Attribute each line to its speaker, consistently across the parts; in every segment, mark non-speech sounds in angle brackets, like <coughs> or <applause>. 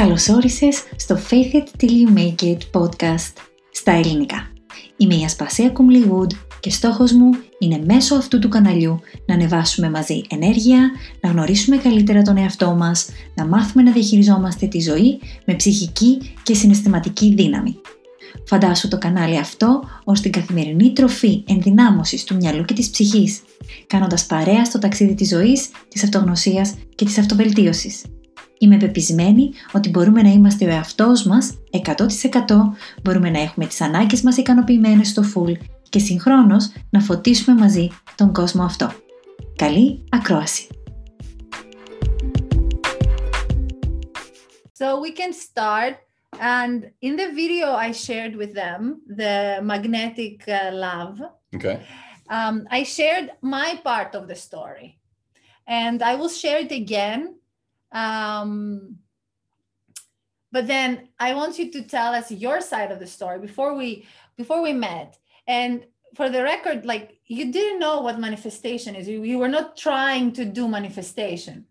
Speaker 1: Καλώς όρισες στο Faith It Till You Make It podcast στα ελληνικά. Είμαι η Ασπασία Κουμλιγούντ και στόχος μου είναι μέσω αυτού του καναλιού να ανεβάσουμε μαζί ενέργεια, να γνωρίσουμε καλύτερα τον εαυτό μας, να μάθουμε να διαχειριζόμαστε τη ζωή με ψυχική και συναισθηματική δύναμη. Φαντάσου το κανάλι αυτό ως την καθημερινή τροφή ενδυνάμωσης του μυαλού και της ψυχής, κάνοντας παρέα στο ταξίδι της ζωής, της αυτογνωσίας και της αυτοβελτίωσης. Είμαι πεπισμένη ότι μπορούμε να είμαστε ο εαυτός μας 100%, μπορούμε να έχουμε τις ανάγκες μας ικανοποιημένες στο full και συγχρόνως να φωτίσουμε μαζί τον κόσμο αυτό. Καλή ακρόαση!
Speaker 2: So we can start. And in the video I shared with them, the magnetic uh, love,
Speaker 3: Okay.
Speaker 2: um, I shared my part of the story. And I will share it again. Um, but then I want you to tell us your side of the story before we before we met. And for the record, like you didn't know what manifestation is. You, you were not trying to do manifestation.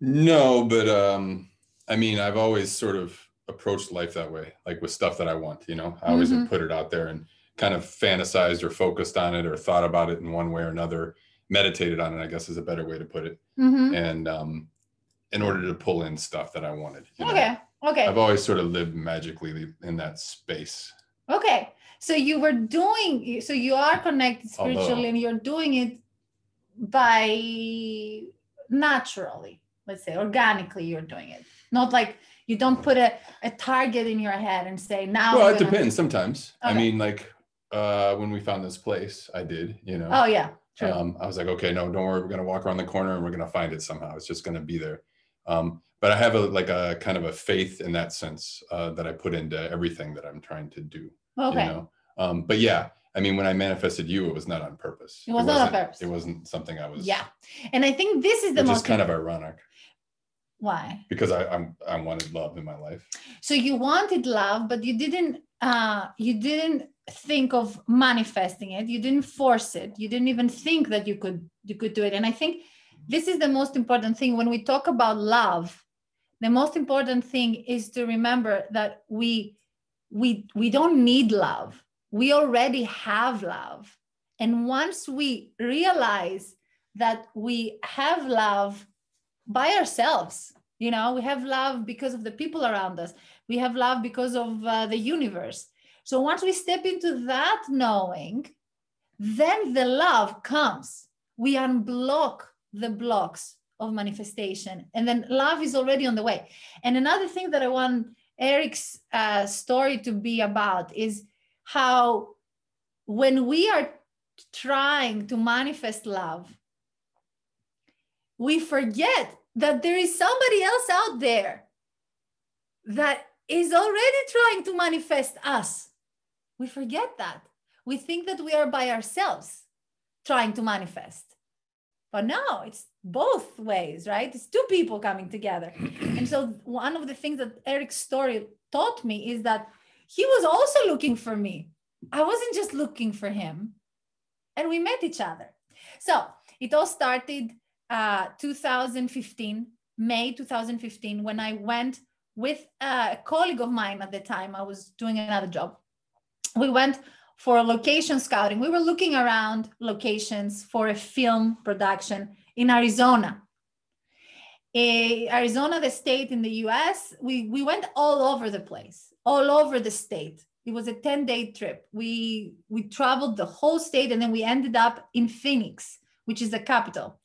Speaker 3: No, but um, I mean, I've always sort of approached life that way, like with stuff that I want. You know, I always
Speaker 2: Mhm.
Speaker 3: have put it out there and kind of fantasized or focused on it or thought about it in one way or another, meditated on it. I guess is a better way to put it.
Speaker 2: Mhm.
Speaker 3: And um, in order to pull in stuff that I wanted. you know.
Speaker 2: Okay. Okay.
Speaker 3: I've always sort of lived magically in that space.
Speaker 2: Okay. So you were doing so you are connected
Speaker 3: Although-
Speaker 2: spiritually and you're doing it by naturally, let's say organically you're doing it. Not like you don't put a, a target in your head and say now
Speaker 3: well, it
Speaker 2: gonna-"
Speaker 3: depends. Sometimes. I mean, like uh, when we found this place, I did. You know.
Speaker 2: Oh yeah, true.
Speaker 3: Um, I was like, okay, no, don't worry. We're gonna walk around the corner and we're gonna find it somehow. It's just gonna be there. Um, but I have a like a kind of a faith in that sense uh, that I put into everything that I'm trying to do.
Speaker 2: okay.
Speaker 3: You know. Um, but yeah, I mean, when I manifested you, it was not on purpose.
Speaker 2: It was not on purpose.
Speaker 3: It wasn't something I was.
Speaker 2: Yeah. And I think this is the most
Speaker 3: kind of ironic
Speaker 2: why.
Speaker 3: because I I'm, I wanted love in my life.
Speaker 2: So you wanted love, but you didn't uh you didn't think of manifesting it. You didn't force it. You didn't even think that you could you could do it. And I think this is the most important thing when we talk about love. The most important thing is to remember that we we we don't need love. We already have love. And once we realize that we have love by ourselves, you know, we have love because of the people around us we have love because of uh, the universe so once we step into that knowing then the love comes we unblock the blocks of manifestation and then love is already on the way and another thing that i want eric's uh, story to be about is how when we are trying to manifest love we forget that there is somebody else out there that is already trying to manifest us. We forget that. We think that we are by ourselves trying to manifest. But no, it's both ways, right? It's two people coming together. <clears throat> and so, one of the things that Eric's story taught me is that he was also looking for me. I wasn't just looking for him. And we met each other. So, it all started uh, 2015, May 2015, when I went with a colleague of mine at the time. I was doing another job. We went for location scouting. We were looking around locations for a film production in Arizona. Eh, Arizona, the state in the US, we, we went all over the place, all over the state. It was a 10 day trip. We, we traveled the whole state and then we ended up in Phoenix, which is the capital.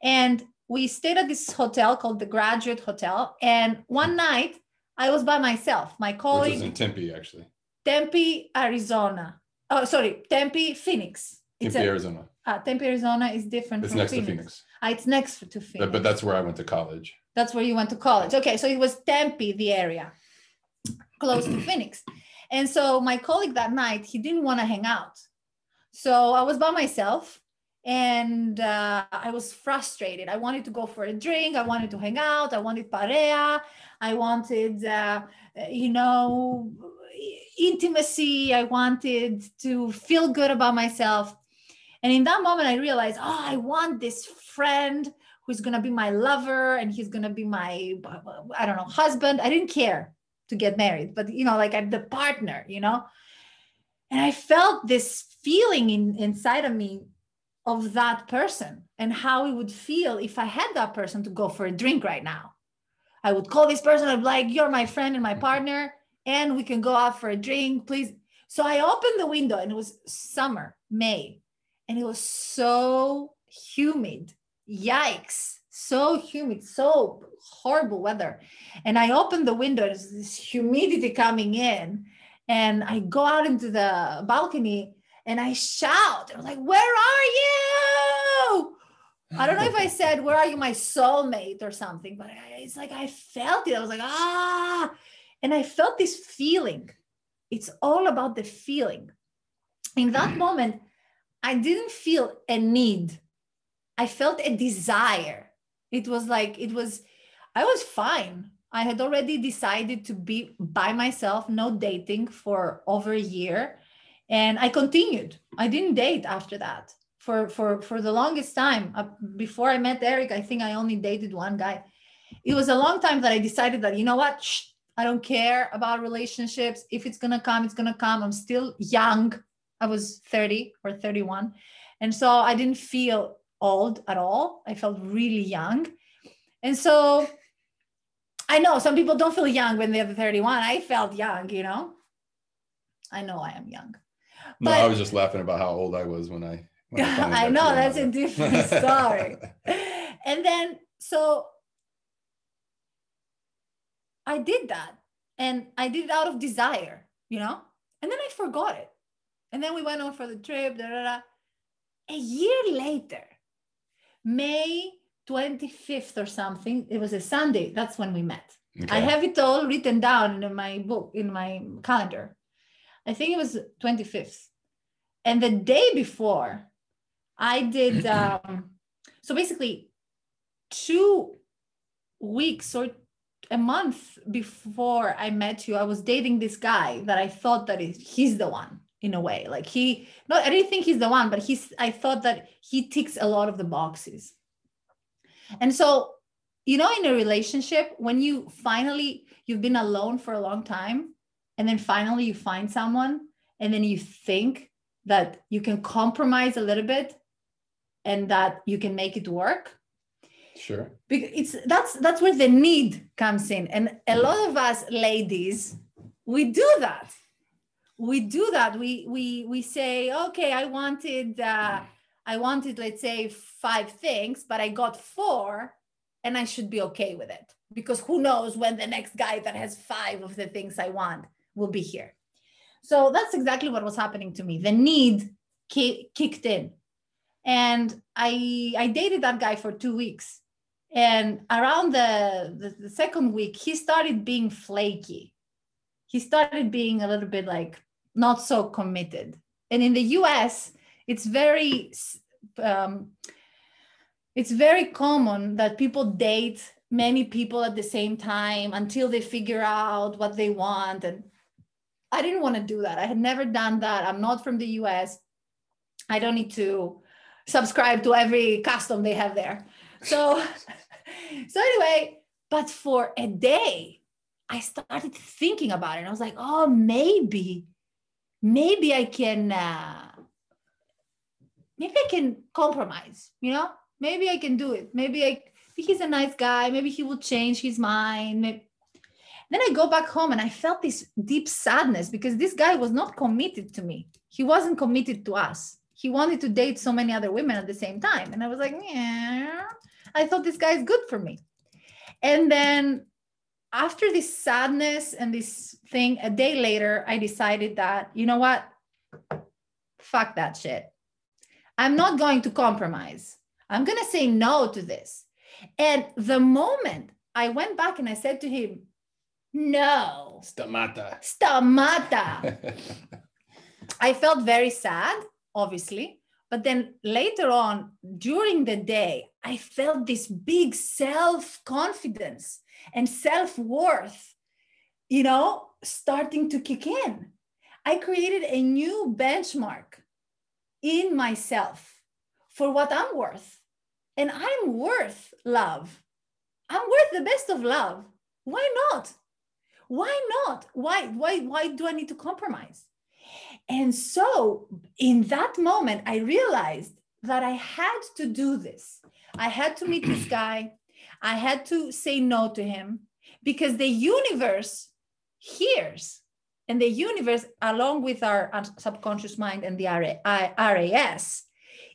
Speaker 2: And we stayed at this hotel called the Graduate Hotel. And one night I was by myself. My
Speaker 3: Which
Speaker 2: colleague,
Speaker 3: was in Tempe, actually.
Speaker 2: Tempe, Arizona. Oh, sorry, Tempe, Phoenix. It's
Speaker 3: Tempe,
Speaker 2: a,
Speaker 3: Arizona.
Speaker 2: uh, Tempe, Arizona is different
Speaker 3: It's
Speaker 2: from
Speaker 3: next
Speaker 2: Phoenix.
Speaker 3: to Phoenix.
Speaker 2: Ah, it's next to Phoenix.
Speaker 3: But, but that's where I went to college.
Speaker 2: That's where you went to college. Okay, so it was Tempe, the area close to <clears throat> Phoenix. And so my colleague that night, he didn't want to hang out. So I was by myself and uh, I was frustrated. I wanted to go for a drink. I wanted to hang out. I wanted parea. I wanted, uh, you know, intimacy. I wanted to feel good about myself. And in that moment, I realized, oh, I want this friend who's going to be my lover and he's going to be my i don't know husband. I didn't care to get married but you know like i'm the partner you know? And i felt this feeling in, inside of me of that person and how it would feel if i had that person to go for a drink right now. I would call this person i'd be like you're my friend and my mm-hmm. partner and we can go out for a drink please. So i opened the window and it was summer may and it was so humid. Yikes. So humid so horrible weather. And i opened the window there's this humidity coming in and i go out into the balcony and i shout. I'm like where are you? I don't know if i said where are you my soulmate? or something but it's like i felt it. I was like ah and i felt this feeling it's all about the feeling in that moment i didn't feel a need I felt a desire. It was like, it was, I was fine. I had already decided to be by myself, no dating for over a year. And I continued. I didn't date after that for, for, for the longest time. Uh, before I met Eric, I think I only dated one guy. It was a long time that I decided that, you know what? Shh, I don't care about relationships. If it's going to come, it's going to come. I'm still young. I was 30 or 31. And so I didn't feel old at all. I felt really young. And so I know some people don't feel young when they're 31. I felt young, you know. I know I am young.
Speaker 3: No, but, I was just laughing about how old I was when I. When I, <laughs>
Speaker 2: I know that's a different story. <laughs> and then so I did that, and I did it out of desire, you know. And then I forgot it, and then we went on for the trip. Da, da, da. A year later, May 25th or something. It was a Sunday. That's when we met. Okay. I have it all written down in my book, in my calendar. I think it was 25th. And the day before, I did, <clears throat> um, so basically, two weeks or a month before I met you, I was dating this guy that I thought that he's the one in a way. Like he not i didn't think he's the one but he's i thought that he ticks a lot of the boxes. And so you know in a relationship when you finally you've been alone for a long time and then finally you find someone and then you think that you can compromise a little bit and that you can make it work
Speaker 3: sure.
Speaker 2: Because it's that's that's where the need comes in. And a lot of us ladies we do that. We do that. We we we say okay i wanted uh, i wanted let's say five things but i got four and i should be okay with it because who knows when the next guy that has five of the things i want will be here. So that's exactly what was happening to me. The need ki- kicked in. And i i dated that guy for two weeks and around the, the, the second week he started being flaky he started being a little bit like not so committed. And in the US, it's very um, it's very common that people date many people at the same time until they figure out what they want. And I didn't want to do that. I had never done that. I'm not from the US. I don't need to subscribe to every custom they have there. So, <laughs> so anyway, but for a day, I started thinking about it. And I was like, oh, maybe maybe I can uh, maybe I can compromise, you know? Maybe I can do it. Maybe I he's a nice guy, maybe he will change his mind. Maybe. Then I go back home and I felt this deep sadness because this guy was not committed to me. He wasn't committed to us. He wanted to date so many other women at the same time. And I was like, yeah, I thought this guy is good for me. And then after this sadness and this thing, a day later, I decided that, you know what? Fuck that shit. I'm not going to compromise. I'm going to say no to this. And the moment I went back and I said to him, no.
Speaker 3: Stamata.
Speaker 2: Stamata. <laughs> I felt very sad, obviously. But then later on, during the day, I felt this big self confidence and self worth, you know, starting to kick in. I created a new benchmark in myself for what I'm worth. and I'm worth love. I'm worth the best of love. Why not? Why not? Why, why, why do I need to compromise? And so in that moment, I realized that I had to do this. I had to meet this <clears throat> guy. I had to say no to him because the universe hears. And the universe, along with our subconscious mind and the RAS,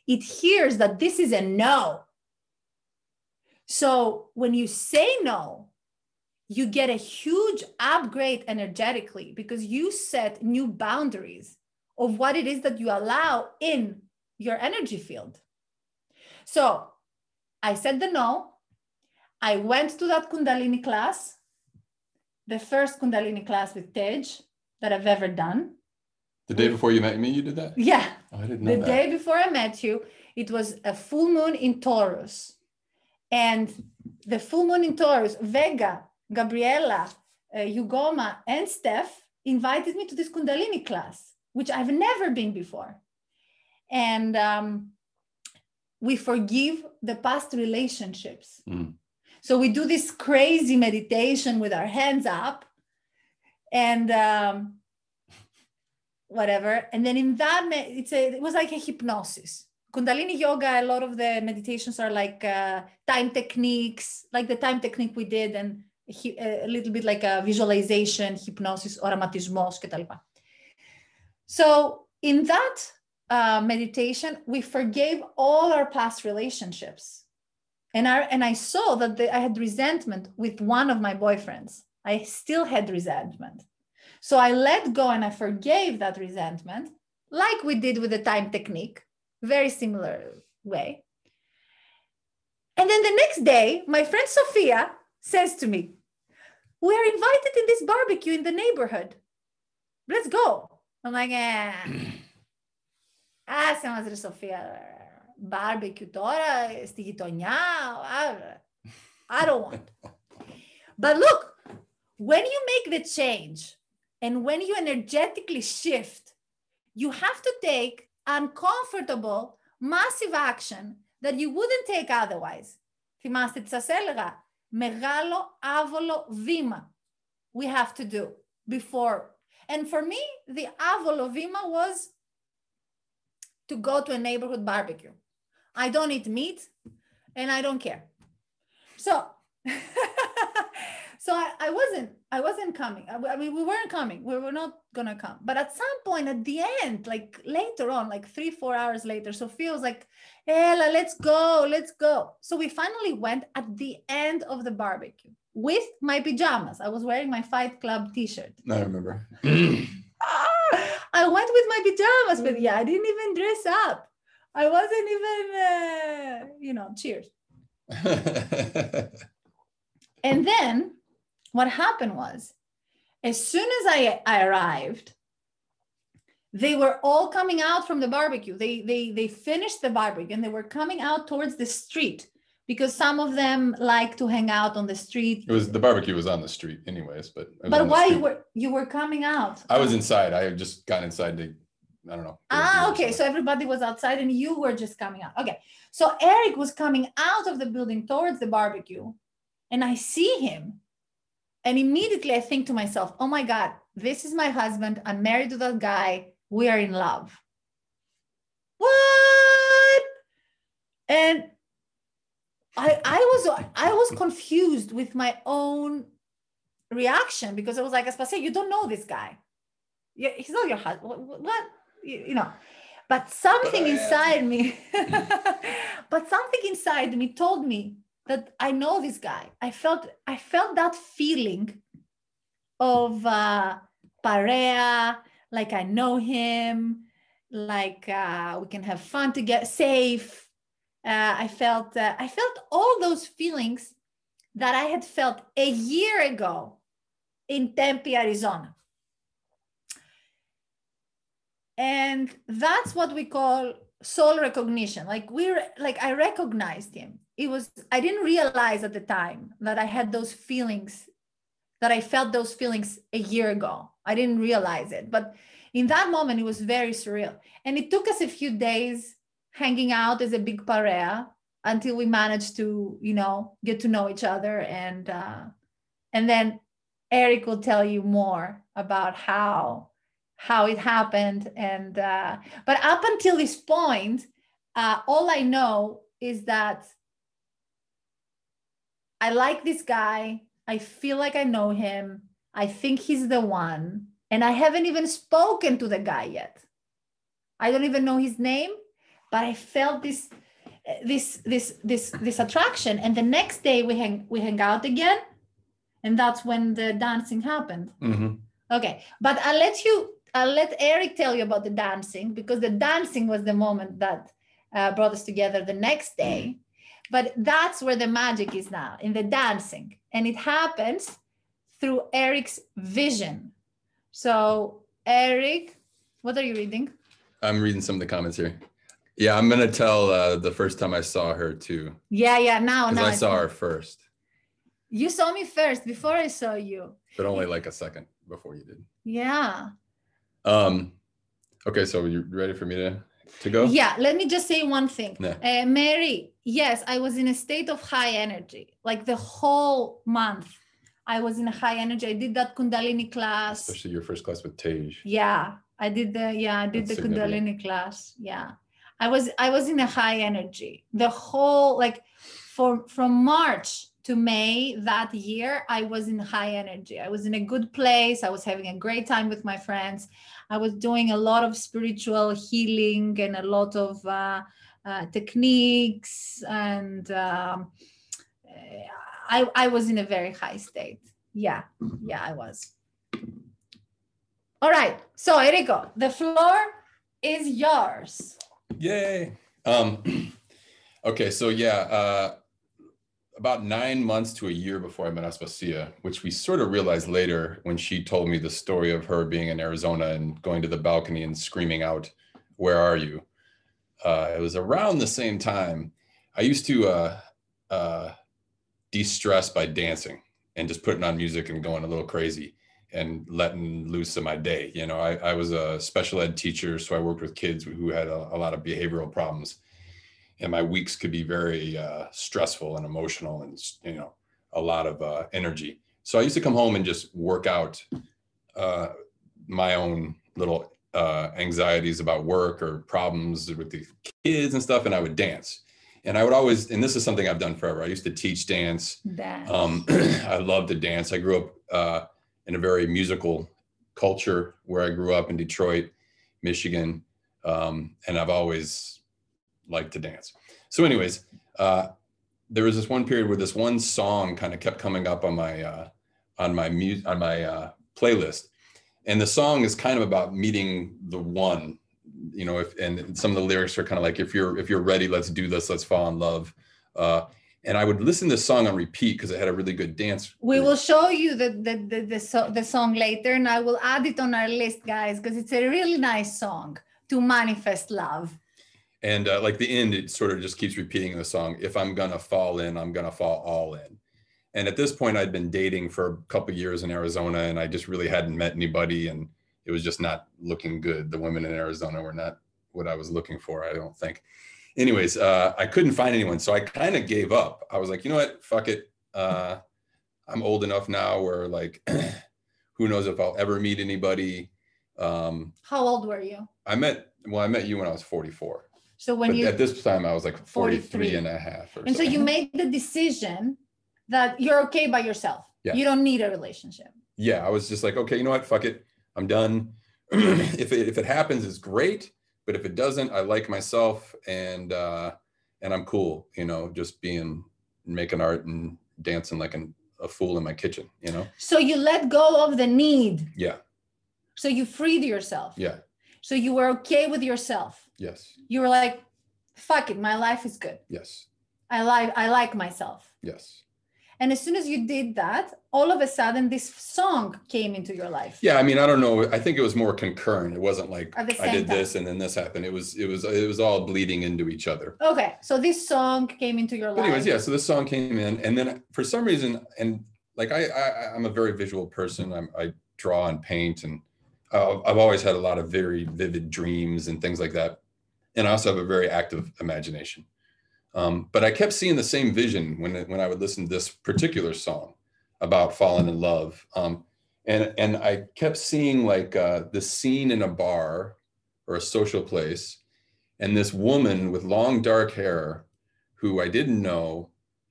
Speaker 2: it hears that this is a no. So when you say no, you get a huge upgrade energetically because you set new boundaries of what it is that you allow in your energy field. So I said the no. I went to that Kundalini class, the first Kundalini class with Tej that I've ever done.
Speaker 3: The day before you met me, you did that?
Speaker 2: Yeah.
Speaker 3: Oh, I didn't know
Speaker 2: the
Speaker 3: that.
Speaker 2: day before I met you, it was a full moon in Taurus. And the full moon in Taurus, Vega, Gabriella, uh, Yugoma, and Steph invited me to this Kundalini class, which I've never been before. And um, we forgive the past relationships.
Speaker 3: Mm.
Speaker 2: So we do this crazy meditation with our hands up and um, whatever. And then in that, it's a, it was like a hypnosis. Kundalini yoga, a lot of the meditations are like uh, time techniques, like the time technique we did, and a little bit like a visualization, hypnosis, oraματισμός κτλ. So in that uh, meditation, we forgave all our past relationships. And I, and I saw that the, I had resentment with one of my boyfriends. I still had resentment. So I let go and I forgave that resentment, like we did with the time technique very similar way. And then the next day, my friend Sophia says to me, We are invited in this barbecue in the neighborhood. Let's go. I'm like, eh. Άσε μας ρε Σοφία, barbecue τώρα, στη γειτονιά. I don't want. But look, when you make the change and when you energetically shift, you have to take uncomfortable, massive action that you wouldn't take otherwise. Θυμάστε τι σας έλεγα. Μεγάλο άβολο βήμα we have to do before. and for me, the avol of Ima was to go to a neighborhood barbecue. I don't eat meat and I don't care. So, <laughs> so I, I, wasn't, I wasn't coming. I, I mean, we weren't coming. We were not gonna come. But at some point, at the end, like later on, like three, four hours later, Sophia was like, ella let's go let's go. So we finally went at the end of the barbecue with my pajamas. I was wearing my fight club t-shirt.
Speaker 3: I remember.
Speaker 2: I went with my pajamas but yeah i didn't even dress up. I wasn't even uh, you know cheers <laughs> and then what happened was, as soon as I, I arrived, they were all coming out from the barbecue. They, they, they finished the barbecue and they were coming out towards the street because some of them like to hang out on the street.
Speaker 3: It was the barbecue was on the street anyways, but
Speaker 2: but why you were you were coming out?
Speaker 3: I was inside. I had just got inside to I don't know.
Speaker 2: Ah, okay. So everybody was outside and you were just coming out. Okay. So Eric was coming out of the building towards the barbecue and I see him and immediately I think to myself, oh my God, this is my husband. I'm married to that guy. We are in love. What? And I, I was I was confused with my own reaction because I was like, Aspasia, you don't know this guy. Yeah, he's not your husband. What, what? You, you know, but something inside me, <laughs> but something inside me told me that I know this guy. I felt I felt that feeling of uh, parea, like I know him, like uh, we can have fun to get safe. Uh, I felt uh, I felt all those feelings that I had felt a year ago in Tempe, Arizona. And that's what we call soul recognition. Like we're like I recognized him it was i didn't realize at the time that i had those feelings that i felt those feelings a year ago i didn't realize it. But in that moment it was very surreal. And it took us a few days hanging out as a big parea until we managed to you know get to know each other. And uh, and then eric will tell you more about how how it happened. And uh, but up until this point uh, all i know is that i like this guy. I feel like i know him i think he's the one and i haven't even spoken to the guy yet. I don't even know his name but i felt this this this this this attraction. And the next day we hang we hang out again and that's when the dancing happened.
Speaker 3: Mhm.
Speaker 2: okay but i'll let you i'll let eric tell you about the dancing because the dancing was the moment that uh, brought us together the next day. But that's where the magic is now in the dancing. And it happens through eric's vision so eric what are you reading
Speaker 3: I'm reading some of the comments here. Yeah, I'm gonna tell uh, the first time I saw her too,
Speaker 2: yeah yeah now
Speaker 3: because
Speaker 2: now
Speaker 3: I
Speaker 2: it's-
Speaker 3: saw her first,
Speaker 2: you saw me first before i saw you
Speaker 3: but only like a second before you did.
Speaker 2: yeah
Speaker 3: Um, okay, so you ready for me to to go?
Speaker 2: Yeah, let me just say one thing.
Speaker 3: Yeah.
Speaker 2: Uh, Mary, yes, I was in a state of high energy. Like the whole month, I was in a high energy. I did that Kundalini class.
Speaker 3: Especially your first class with Tej.
Speaker 2: Yeah, I did the yeah, I did
Speaker 3: That's
Speaker 2: the. Kundalini class. Yeah. I was I was in a high energy. The whole like for from March to May that year, I was in high energy. I was in a good place. I was having a great time with my friends. I was doing a lot of spiritual healing and a lot of uh, uh, techniques, and um, I I was in a very high state. Yeah, yeah, I was. All right. So, Erico, the floor is yours.
Speaker 3: Yay. Um, <clears throat> okay, so yeah, uh, about nine months to a year before I met Aspasia, which we sort of realized later when she told me the story of her being in Arizona and going to the balcony and screaming out, Where are you? Uh, it was around the same time. I used to uh, uh, de stress by dancing and just putting on music and going a little crazy and letting loose of my day. You know, I, I was a special ed teacher, so I worked with kids who had a, a lot of behavioral problems, and my weeks could be very uh, stressful and emotional, and you know, a lot of uh, energy. So I used to come home and just work out uh, my own little uh, anxieties about work or problems with the kids and stuff, and I would dance. And I would always, and this is something I've done forever. I used to teach dance um, <clears throat> I love to dance. I grew up uh, in a very musical culture where I grew up in Detroit, Michigan, um, and I've always liked to dance. So, anyways, uh, there was this one period where this one song kind of kept coming up on my uh, on my mu- on my uh, playlist, and the song is kind of about meeting the one. You know, if and some of the lyrics are kind of like, if you're if you're ready, let's do this, let's fall in love. Uh, and I would listen to this song on repeat because it had a really good dance.
Speaker 2: we
Speaker 3: group.
Speaker 2: will show you the the the, the, so, the song later, and I will add it on our list, guys, because it's a really nice song to manifest love.
Speaker 3: And uh, like the end, it sort of just keeps repeating the song. If I'm gonna fall in, I'm gonna fall all in. And at this point, I'd been dating for a couple years in Arizona, and I just really hadn't met anybody, and it was just not looking good. The women in Arizona were not what I was looking for. I don't think. Anyways, uh, I couldn't find anyone, so I kind of gave up. I was like, you know what, fuck it. Uh, I'm old enough now where like, <clears throat> who knows if I'll ever meet anybody. Um,
Speaker 2: How old were you?
Speaker 3: I met well, I met you when I was 44.
Speaker 2: So when
Speaker 3: but
Speaker 2: you
Speaker 3: at this time I was like 43
Speaker 2: 43.
Speaker 3: and a half or
Speaker 2: and so you made the decision that you're okay by yourself.
Speaker 3: Yeah.
Speaker 2: You don't need a relationship.
Speaker 3: yeah i was just like okay you know what fuck it i'm done <clears throat> if it if it happens it's great but if it doesn't i like myself and uh and i'm cool you know just being making art and dancing like an, a fool in my kitchen you know
Speaker 2: So you let go of the need.
Speaker 3: yeah
Speaker 2: So you freed yourself.
Speaker 3: yeah
Speaker 2: So you were okay with yourself.
Speaker 3: yes
Speaker 2: You were like, fuck it, my life is good.
Speaker 3: yes
Speaker 2: I like I like myself.
Speaker 3: yes
Speaker 2: And as soon as you did that, all of a sudden this song came into your life.
Speaker 3: yeah i mean i don't know i think it was more concurrent it wasn't like i did
Speaker 2: time.
Speaker 3: this and then this happened it was it was it was all bleeding into each other
Speaker 2: Okay. So this song came into your
Speaker 3: But
Speaker 2: life.
Speaker 3: anyways, yeah. So this song came in, and then for some reason, and like I, I I'm a very visual person. I'm, I draw and paint, and uh, I've always had a lot of very vivid dreams and things like that. And I also have a very active imagination. Um, but I kept seeing the same vision when when I would listen to this particular song about falling in love. Um, and and I kept seeing like uh, the scene in a bar or a social place, and this woman with long dark hair, who I didn't know,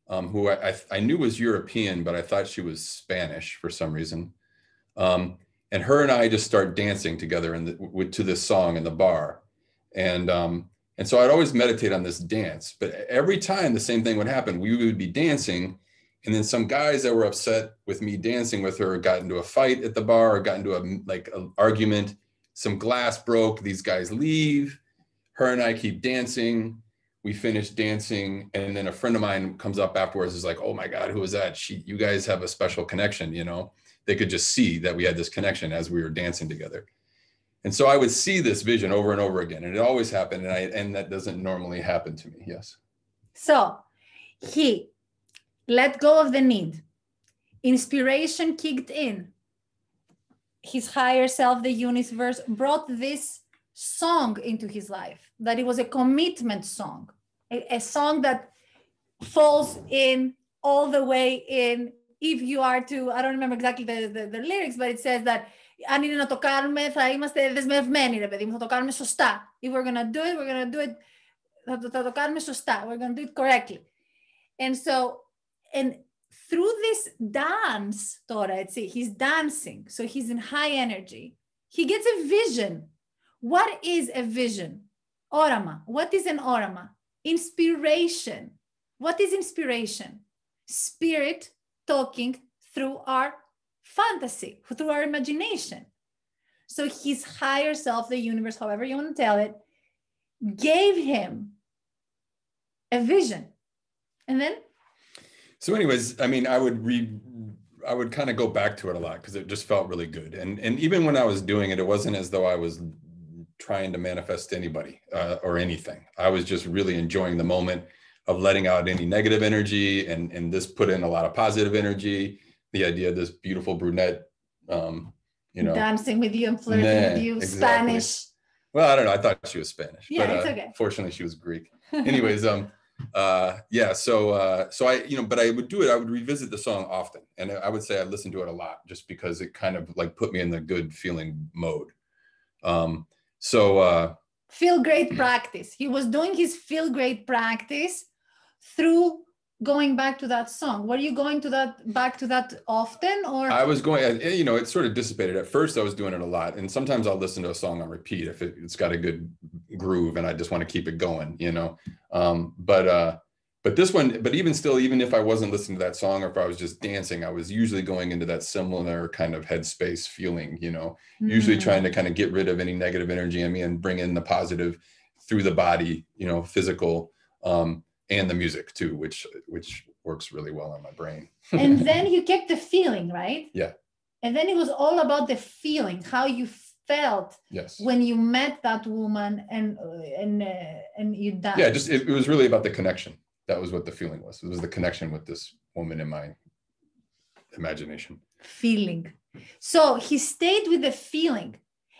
Speaker 3: um, who I, I, I knew was European, but I thought she was Spanish for some reason. Um, and her and I just start dancing together in the, with, to this song in the bar, and um, and so I'd always meditate on this dance. But every time the same thing would happen, we would be dancing, and then some guys that were upset with me dancing with her got into a fight at the bar or got into a like an argument. Some glass broke these guys leave. Her and i keep dancing. We finish dancing and then a friend of mine comes up afterwards is like oh my god who was that? She you guys have a special connection you know? They could just see that we had this connection as we were dancing together and so i would see this vision over and over again and it always happened and i and that doesn't normally happen to me yes
Speaker 2: so he let go of the need. Inspiration kicked in. His higher self, the universe, brought this song into his life, that it was a commitment song, a, a song that falls in all the way in. If you are to, I don't remember exactly the, the, the lyrics, but it says that αν είναι να το κάνουμε, θα είμαστε δεσμευμένοι, ρε παιδί μου, θα το κάνουμε σωστά. If we're gonna do it, we're gonna do it, θα το, θα το κάνουμε σωστά. We're gonna do it correctly. And so and through this dance, Tora, see, he's dancing, so he's in high energy. He gets a vision. What is a vision? Orama. What is an orama? Inspiration. What is inspiration? Spirit talking through our fantasy, through our imagination. So his higher self, the universe, however you want to tell it, gave him a vision. And then
Speaker 3: so, anyways, I mean, I would read, I would kind of go back to it a lot because it just felt really good. And and even when I was doing it, it wasn't as though I was trying to manifest anybody uh, or anything. I was just really enjoying the moment of letting out any negative energy, and and this put in a lot of positive energy. The idea of this beautiful brunette, um, you know,
Speaker 2: dancing with you and flirting nah, with you, exactly. Spanish.
Speaker 3: Well, I don't know. I thought she was Spanish,
Speaker 2: yeah,
Speaker 3: but
Speaker 2: it's
Speaker 3: uh,
Speaker 2: okay.
Speaker 3: fortunately, she was Greek. <laughs> Anyways, um uh yeah so uh so i you know but i would do it i would revisit the song often and i would say i listened to it a lot just because it kind of like put me in the good feeling mode um so uh
Speaker 2: feel great practice he was doing his feel great practice through going back to that song? Were you going to that back to that often or?
Speaker 3: I was going you know it sort of dissipated. At first i was doing it a lot and sometimes i'll listen to a song on repeat if it, has got a good groove and i just want to keep it going you know? Um, but uh but this one but even still even if i wasn't listening to that song or if i was just dancing i was usually going into that similar kind of headspace feeling you know? Mm-hmm. usually trying to kind of get rid of any negative energy in me and bring in the positive through the body you know physical um and the music too, which which works really well on my brain.
Speaker 2: and <laughs> then you kept the feeling, right?
Speaker 3: Yeah.
Speaker 2: And then it was all about the feeling, how you felt
Speaker 3: yes.
Speaker 2: when you met that woman and and uh, and you died.
Speaker 3: Yeah, just it, it was really about the connection. That was what the feeling was. It was the connection with this woman in my imagination.
Speaker 2: Feeling. So he stayed with the feeling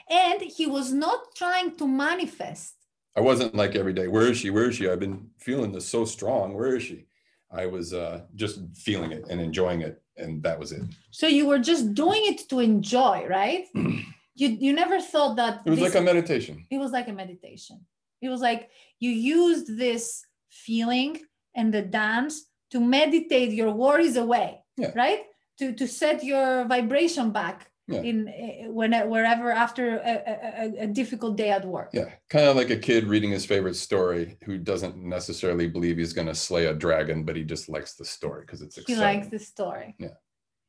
Speaker 2: and he was not trying to manifest
Speaker 3: I wasn't like every day, where is she? Where is she? I've been feeling this so strong. Where is she? I was uh, just feeling it and enjoying it. And that was it.
Speaker 2: So you were just doing it to enjoy, right? <clears throat> you you never thought that
Speaker 3: it was this, like a meditation.
Speaker 2: It was like a meditation. It was like you used this feeling and the dance to meditate your worries away,
Speaker 3: yeah.
Speaker 2: right? To to set your vibration back yeah. in eh, when wherever after a, a, a, difficult day at work.
Speaker 3: Yeah, kind of like a kid reading his favorite story who doesn't necessarily believe he's going to slay a dragon, but he just likes the story because it's exciting.
Speaker 2: He likes the story.
Speaker 3: Yeah.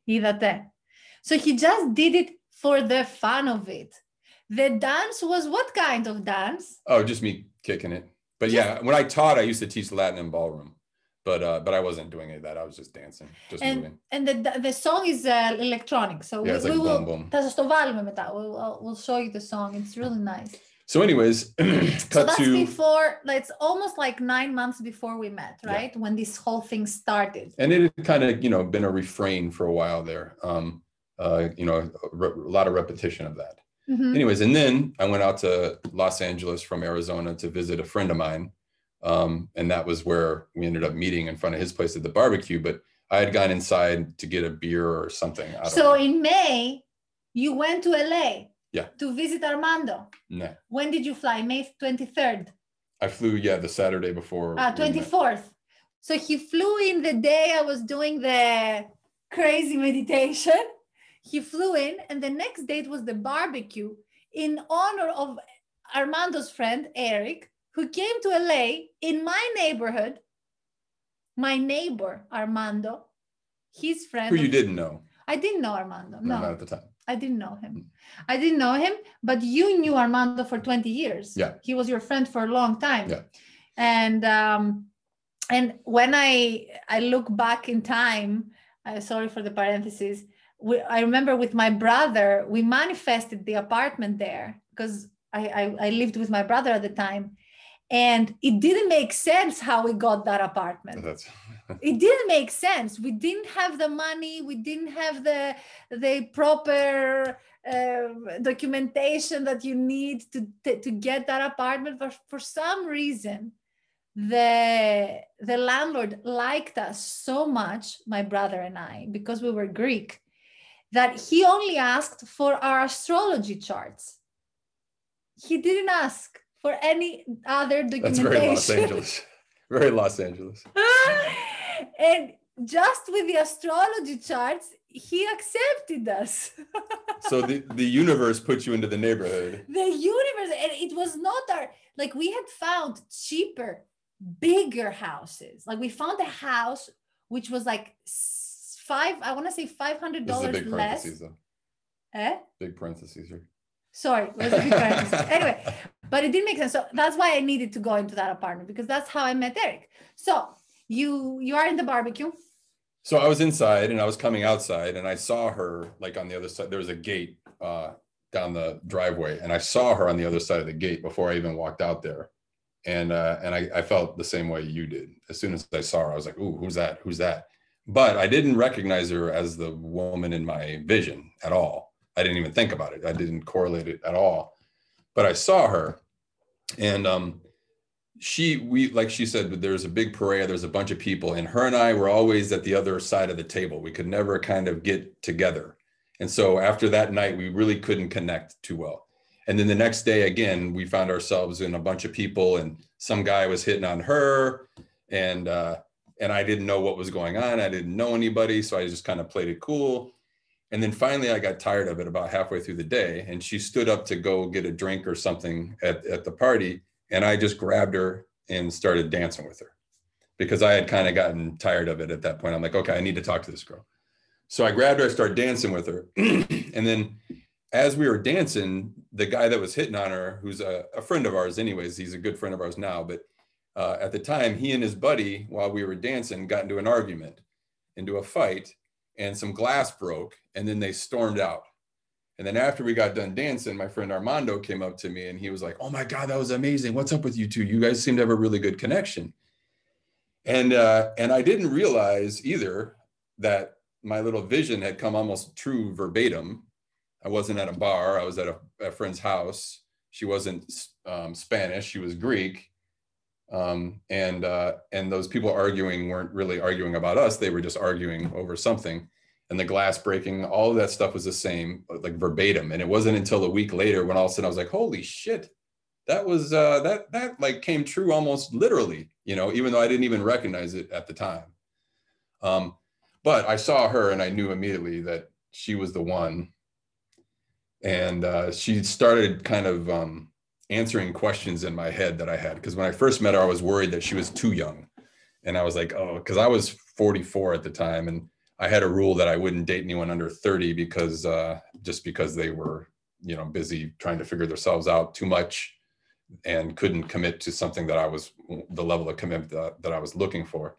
Speaker 2: Είδατε. So he just did it for the fun of it. The dance was what kind of dance?
Speaker 3: Oh, just me kicking it. But just, yeah, when I taught, I used to teach Latin and ballroom but uh but i wasn't doing any of that. I was just dancing just
Speaker 2: and,
Speaker 3: moving.
Speaker 2: and the the song is uh, electronic so
Speaker 3: yeah,
Speaker 2: we,
Speaker 3: like
Speaker 2: we will
Speaker 3: boom,
Speaker 2: we'll, we'll show you the song. It's really nice.
Speaker 3: So anyways <clears throat>
Speaker 2: so that's to, before it's almost like nine months before we met right? Yeah. when this whole thing started.
Speaker 3: And it had kind of you know been a refrain for a while there. Um uh you know a, a lot of repetition of that.
Speaker 2: Mm-hmm.
Speaker 3: anyways and then i went out to los angeles from arizona to visit a friend of mine Um, and that was where we ended up meeting in front of his place at the barbecue. But I had gone inside to get a beer or something.
Speaker 2: So
Speaker 3: know.
Speaker 2: in May, you went to LA.
Speaker 3: Yeah.
Speaker 2: To visit Armando.
Speaker 3: no,
Speaker 2: When did you fly? May 23rd.
Speaker 3: I flew, yeah, the Saturday before.
Speaker 2: Ah, 24th. So he flew in the day I was doing the crazy meditation. He flew in, and the next date was the barbecue in honor of Armando's friend, Eric, who came to LA in my neighborhood. My neighbor, Armando, his friend.
Speaker 3: Who you didn't know.
Speaker 2: I didn't know Armando.
Speaker 3: No,
Speaker 2: No,
Speaker 3: not at the time.
Speaker 2: I didn't know him. I didn't know him, but you knew Armando for 20 years.
Speaker 3: Yeah.
Speaker 2: He was your friend for a long time.
Speaker 3: Yeah.
Speaker 2: And um and when I I look back in time, uh, sorry for the parentheses, we, I remember with my brother, we manifested the apartment there because I, I I lived with my brother at the time. And it didn't make sense how we got that apartment. <laughs> It didn't make sense. We didn't have the money. We didn't have the the proper uh, documentation that you need to to get that apartment. But for some reason the the landlord liked us so much my brother and i because we were greek that he only asked for our astrology charts. He didn't ask for any other documentation.
Speaker 3: that's very Los Angeles. <laughs> Very Los Angeles. <laughs>
Speaker 2: and just with the astrology charts, he accepted us. <laughs>
Speaker 3: So the, the universe put you into the neighborhood.
Speaker 2: the universe, and it was not our like we had found cheaper, bigger houses. Like we found a house which was like five, I want to say five hundred
Speaker 3: This is a
Speaker 2: dollars
Speaker 3: big
Speaker 2: less.
Speaker 3: parentheses though.
Speaker 2: Eh?
Speaker 3: Big parentheses here.
Speaker 2: Sorry, was a big parenthesis. anyway, but it didn't make sense. So that's why I needed to go into that apartment because that's how I met Eric. So you you are in the barbecue.
Speaker 3: So I was inside and I was coming outside and I saw her like on the other side. There was a gate uh, down the driveway and I saw her on the other side of the gate before I even walked out there. And uh, and I, I felt the same way you did. As soon as I saw her, I was like, "Ooh, who's that? Who's that?" But I didn't recognize her as the woman in my vision at all. I didn't even think about it. I didn't correlate it at all. But I saw her, and um, she we like she said there's a big parea there's a bunch of people and her and i were always at the other side of the table. We could never kind of get together. And so after that night we really couldn't connect too well. And then the next day again we found ourselves in a bunch of people and some guy was hitting on her and uh and i didn't know what was going on. I didn't know anybody so i just kind of played it cool and then finally i got tired of it about halfway through the day and she stood up to go get a drink or something at, at the party and I just grabbed her and started dancing with her because I had kind of gotten tired of it at that point. I'm like, okay, I need to talk to this girl. So I grabbed her, I started dancing with her. <clears throat> and then as we were dancing, the guy that was hitting on her, who's a, a friend of ours, anyways, he's a good friend of ours now, but uh, at the time, he and his buddy, while we were dancing, got into an argument, into a fight, and some glass broke, and then they stormed out. And then after we got done dancing, my friend Armando came up to me and he was like, "Oh my God, that was amazing! What's up with you two? You guys seem to have a really good connection." And uh, and I didn't realize either that my little vision had come almost true verbatim. I wasn't at a bar; I was at a, a friend's house. She wasn't um, Spanish; she was Greek. Um, and uh, and those people arguing weren't really arguing about us; they were just arguing over something and the glass breaking, all of that stuff was the same, like verbatim. And it wasn't until a week later when all of a sudden I was like, holy shit, that was uh that that like came true almost literally, you know, even though I didn't even recognize it at the time. Um, but I saw her and I knew immediately that she was the one. And uh, she started kind of um, answering questions in my head that I had. Because when I first met her, I was worried that she was too young. And I was like, oh, because I was 44 at the time. And I had a rule that I wouldn't date anyone under 30 because uh, just because they were, you know, busy trying to figure themselves out too much and couldn't commit to something that I was the level of commitment that, that I was looking for.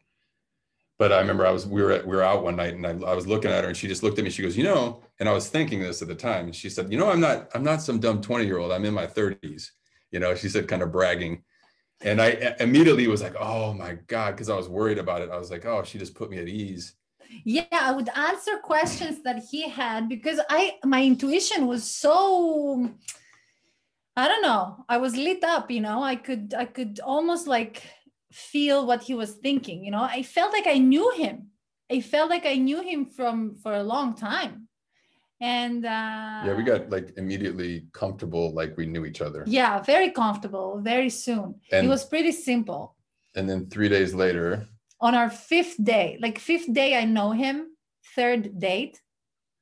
Speaker 3: But I remember I was we were at, we were out one night and I, I was looking at her and she just looked at me. She goes, you know, and I was thinking this at the time. And she said, you know, I'm not I'm not some dumb 20 year old. I'm in my 30s. You know, she said, kind of bragging. And I immediately was like, oh my God, because I was worried about it. I was like, oh, she just put me at ease
Speaker 2: yeah i would answer questions that he had because i my intuition was so i don't know i was lit up you know i could i could almost like feel what he was thinking. You know, I felt like I knew him. I felt like I knew him from for a long time. And uh,
Speaker 3: yeah, we got like immediately comfortable, like we knew each other.
Speaker 2: yeah, very comfortable very soon.
Speaker 3: And
Speaker 2: it was pretty simple.
Speaker 3: and then three days later,
Speaker 2: On our fifth day, like fifth day, I know him. Third date,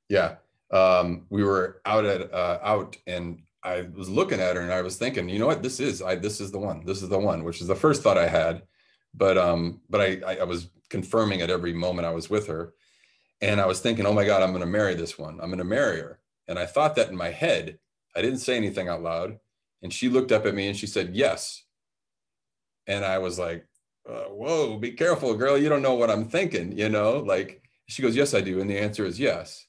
Speaker 3: yeah, um, we were out at uh, out, and I was looking at her, and I was thinking, you know what, this is I this is the one, this is the one, which is the first thought I had, but um, but I I, I was confirming at every moment I was with her, and I was thinking, oh my God, I'm going to marry this one, I'm going to marry her, and I thought that in my head. I didn't say anything out loud, and she looked up at me and she said yes, and I was like, uh, whoa, be careful, girl, you don't know what I'm thinking, you know, like she goes, yes, I do, and the answer is yes.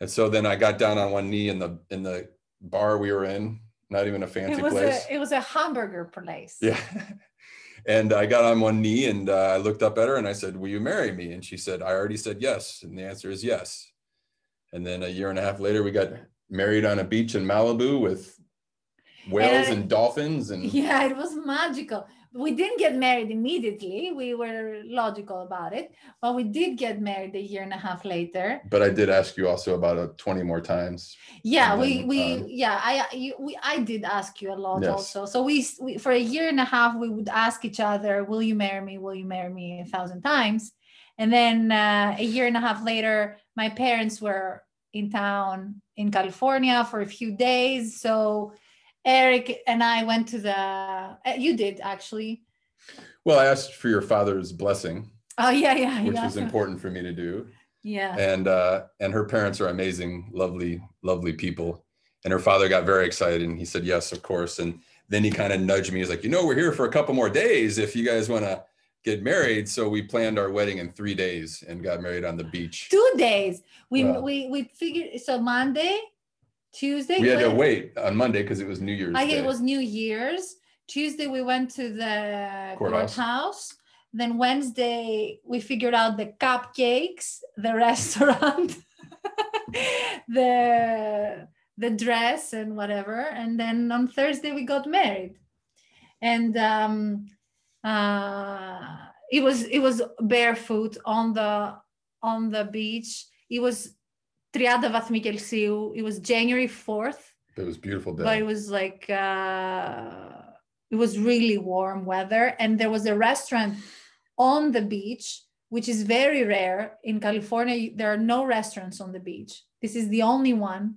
Speaker 3: And so then I got down on one knee in the in the bar we were in, not even a fancy
Speaker 2: it was
Speaker 3: place.
Speaker 2: a it was a hamburger place.
Speaker 3: yeah. <laughs> And I got on one knee and uh, I looked up at her and I said, "Will you marry me?" And she said, "I already said yes." And the answer is yes. And then a year and a half later, we got married on a beach in Malibu with whales
Speaker 2: I-
Speaker 3: and dolphins and <laughs>
Speaker 2: Yeah, it was magical. We didn't get married immediately. We were logical about it, but we did get married a year and a half later.
Speaker 3: but I did ask you also about it 20 more times.
Speaker 2: Yeah, we
Speaker 3: then,
Speaker 2: we
Speaker 3: um,
Speaker 2: yeah, I you, we I did ask you a lot
Speaker 3: Yes.
Speaker 2: also. So we, we for a year and a half we would ask each other, "Will you marry me? Will you marry me?" a thousand times, and then uh, a year and a half later, my parents were in town in California for a few days. So Eric and I went to the. uh, You did actually.
Speaker 3: Well, I asked for your father's blessing,
Speaker 2: Oh yeah, yeah, yeah.
Speaker 3: which
Speaker 2: yeah.
Speaker 3: was important for me to do.
Speaker 2: Yeah.
Speaker 3: and uh, and her parents are amazing, lovely, lovely people. And her father got very excited, and he said yes, of course. And then he kind of nudged me. He's like, you know, we're here for a couple more days if you guys want to get married. So we planned our wedding in three days and got married on the beach.
Speaker 2: Two days. We
Speaker 3: Wow.
Speaker 2: we we figured so Monday, Tuesday.
Speaker 3: We had to wait on Monday because it was New Year's
Speaker 2: I
Speaker 3: Day.
Speaker 2: it was New Year's. Tuesday we went to the
Speaker 3: Courthouse.
Speaker 2: courthouse. Then Wednesday we figured out the cupcakes, the <laughs> restaurant, <laughs> the the dress and whatever. And then on Thursday we got married. And um uh it was it was barefoot on the on the beach. It was 30 βαθμοί Κελσίου. It was January 4th
Speaker 3: it was a beautiful day.
Speaker 2: but it was like uh, it was really warm weather and there was a restaurant on the beach which is very rare in california there are no restaurants on the beach this is the only one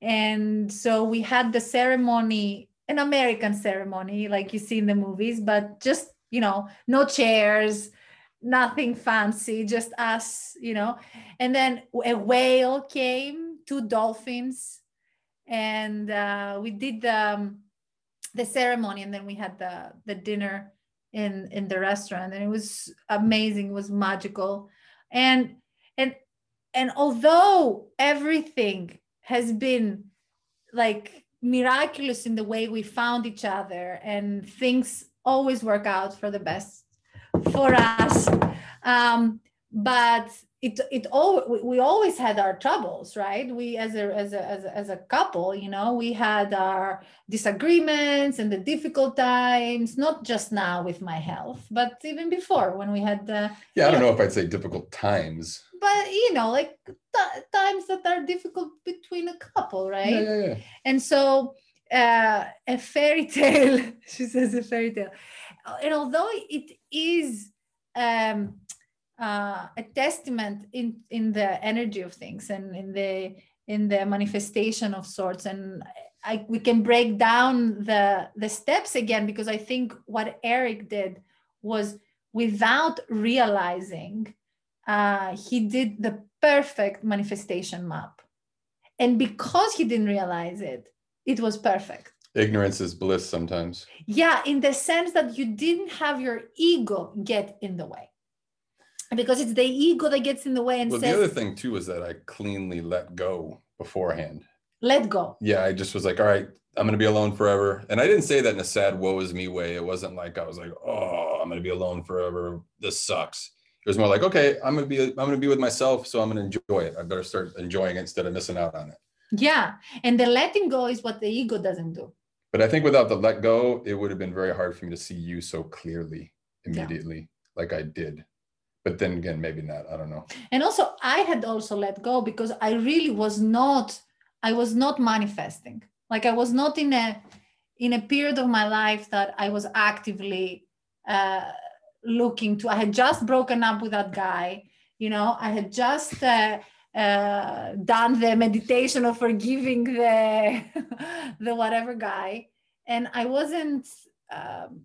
Speaker 2: and so we had the ceremony an american ceremony like you see in the movies but just you know no chairs nothing fancy just us you know. And then a whale came two dolphins and uh, we did the, um, the ceremony and then we had the the dinner in in the restaurant and it was amazing it was magical. And and and although everything has been like miraculous in the way we found each other and things always work out for the best for us um but it it all we- always had our troubles right we as a as a as a, as a couple you know we had our disagreements and the difficult times not just now with my health but even before when we had the
Speaker 3: yeah, I don't
Speaker 2: yeah.
Speaker 3: know if I'd say difficult times.
Speaker 2: but you know like t- times that are difficult between a couple right
Speaker 3: Yeah, yeah, yeah.
Speaker 2: and so uh, a fairy <laughs> tale, she says a fairy tale. And although it is um, uh, a testament in, in the energy of things and in the in the manifestation of sorts, and I, we can break down the the steps again because I think what Eric did was without realizing, uh, he did the perfect manifestation map, and because he didn't realize it, it was perfect.
Speaker 3: Ignorance is bliss sometimes.
Speaker 2: Yeah, in the sense that you didn't have your ego get in the way. Because it's the ego that gets in the way and
Speaker 3: Well, the other thing too is that I cleanly let go beforehand.
Speaker 2: let go.
Speaker 3: Yeah, I just was like, all right, I'm gonna be alone forever. And I didn't say that in a sad woe is me way. It wasn't like I was like, oh, I'm gonna be alone forever. This sucks. It was more like, okay, I'm gonna be I'm gonna be with myself, so I'm gonna enjoy it. I better start enjoying it instead of missing out on it.
Speaker 2: Yeah. And the letting go is what the ego doesn't do.
Speaker 3: But I think without the let go, it would have been very hard for me to see you so clearly immediately like I did. But then again, maybe not. I don't know.
Speaker 2: and also i had also let go because i really was not i was not manifesting like i was not in a in a period of my life that i was actively uh, looking to i had just broken up with that guy you know i had just uh, uh, done the meditation of forgiving the <laughs> the whatever guy and i wasn't um,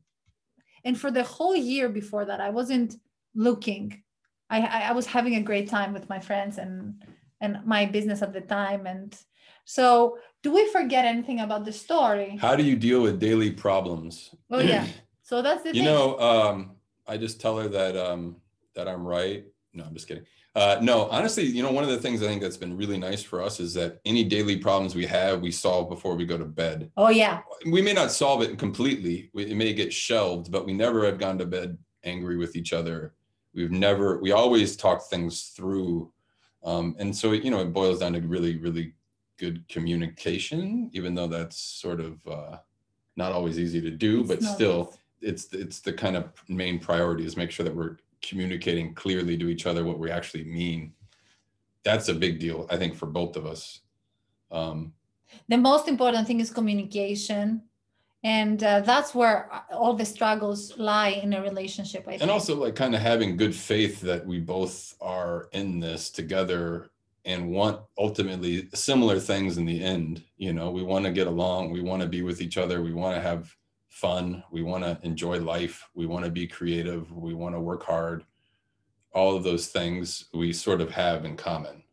Speaker 2: and for the whole year before that i wasn't looking I, I I was having a great time with my friends and and my business at the time. And so, do we forget anything about the story?
Speaker 3: How do you deal with daily problems?
Speaker 2: Oh yeah. <clears throat> So that's the
Speaker 3: you
Speaker 2: thing.
Speaker 3: know, um, I just tell her that um, that I'm right. No, I'm just kidding. Uh, no, honestly, you know, one of the things I think that's been really nice for us is that any daily problems we have, we solve before we go to bed.
Speaker 2: oh yeah.
Speaker 3: We may not solve it completely. We, it may get shelved, but we never have gone to bed angry with each other. We've never. We always talk things through, um, and so you know, it boils down to really, really good communication. Even though that's sort of uh, not always easy to do, but still,
Speaker 2: easy.
Speaker 3: it's it's the kind of main priority is make sure that we're communicating clearly to each other what we actually mean that's a big deal i think for both of us um
Speaker 2: The most important thing is communication. And uh, that's where all the struggles lie in a relationship. I think.
Speaker 3: and also like kind of having good faith that we both are in this together and want ultimately similar things in the end you know we want to get along we want to be with each other we want to have fun. We want to enjoy life. We want to be creative. We want to work hard. All of those things we sort of have in common.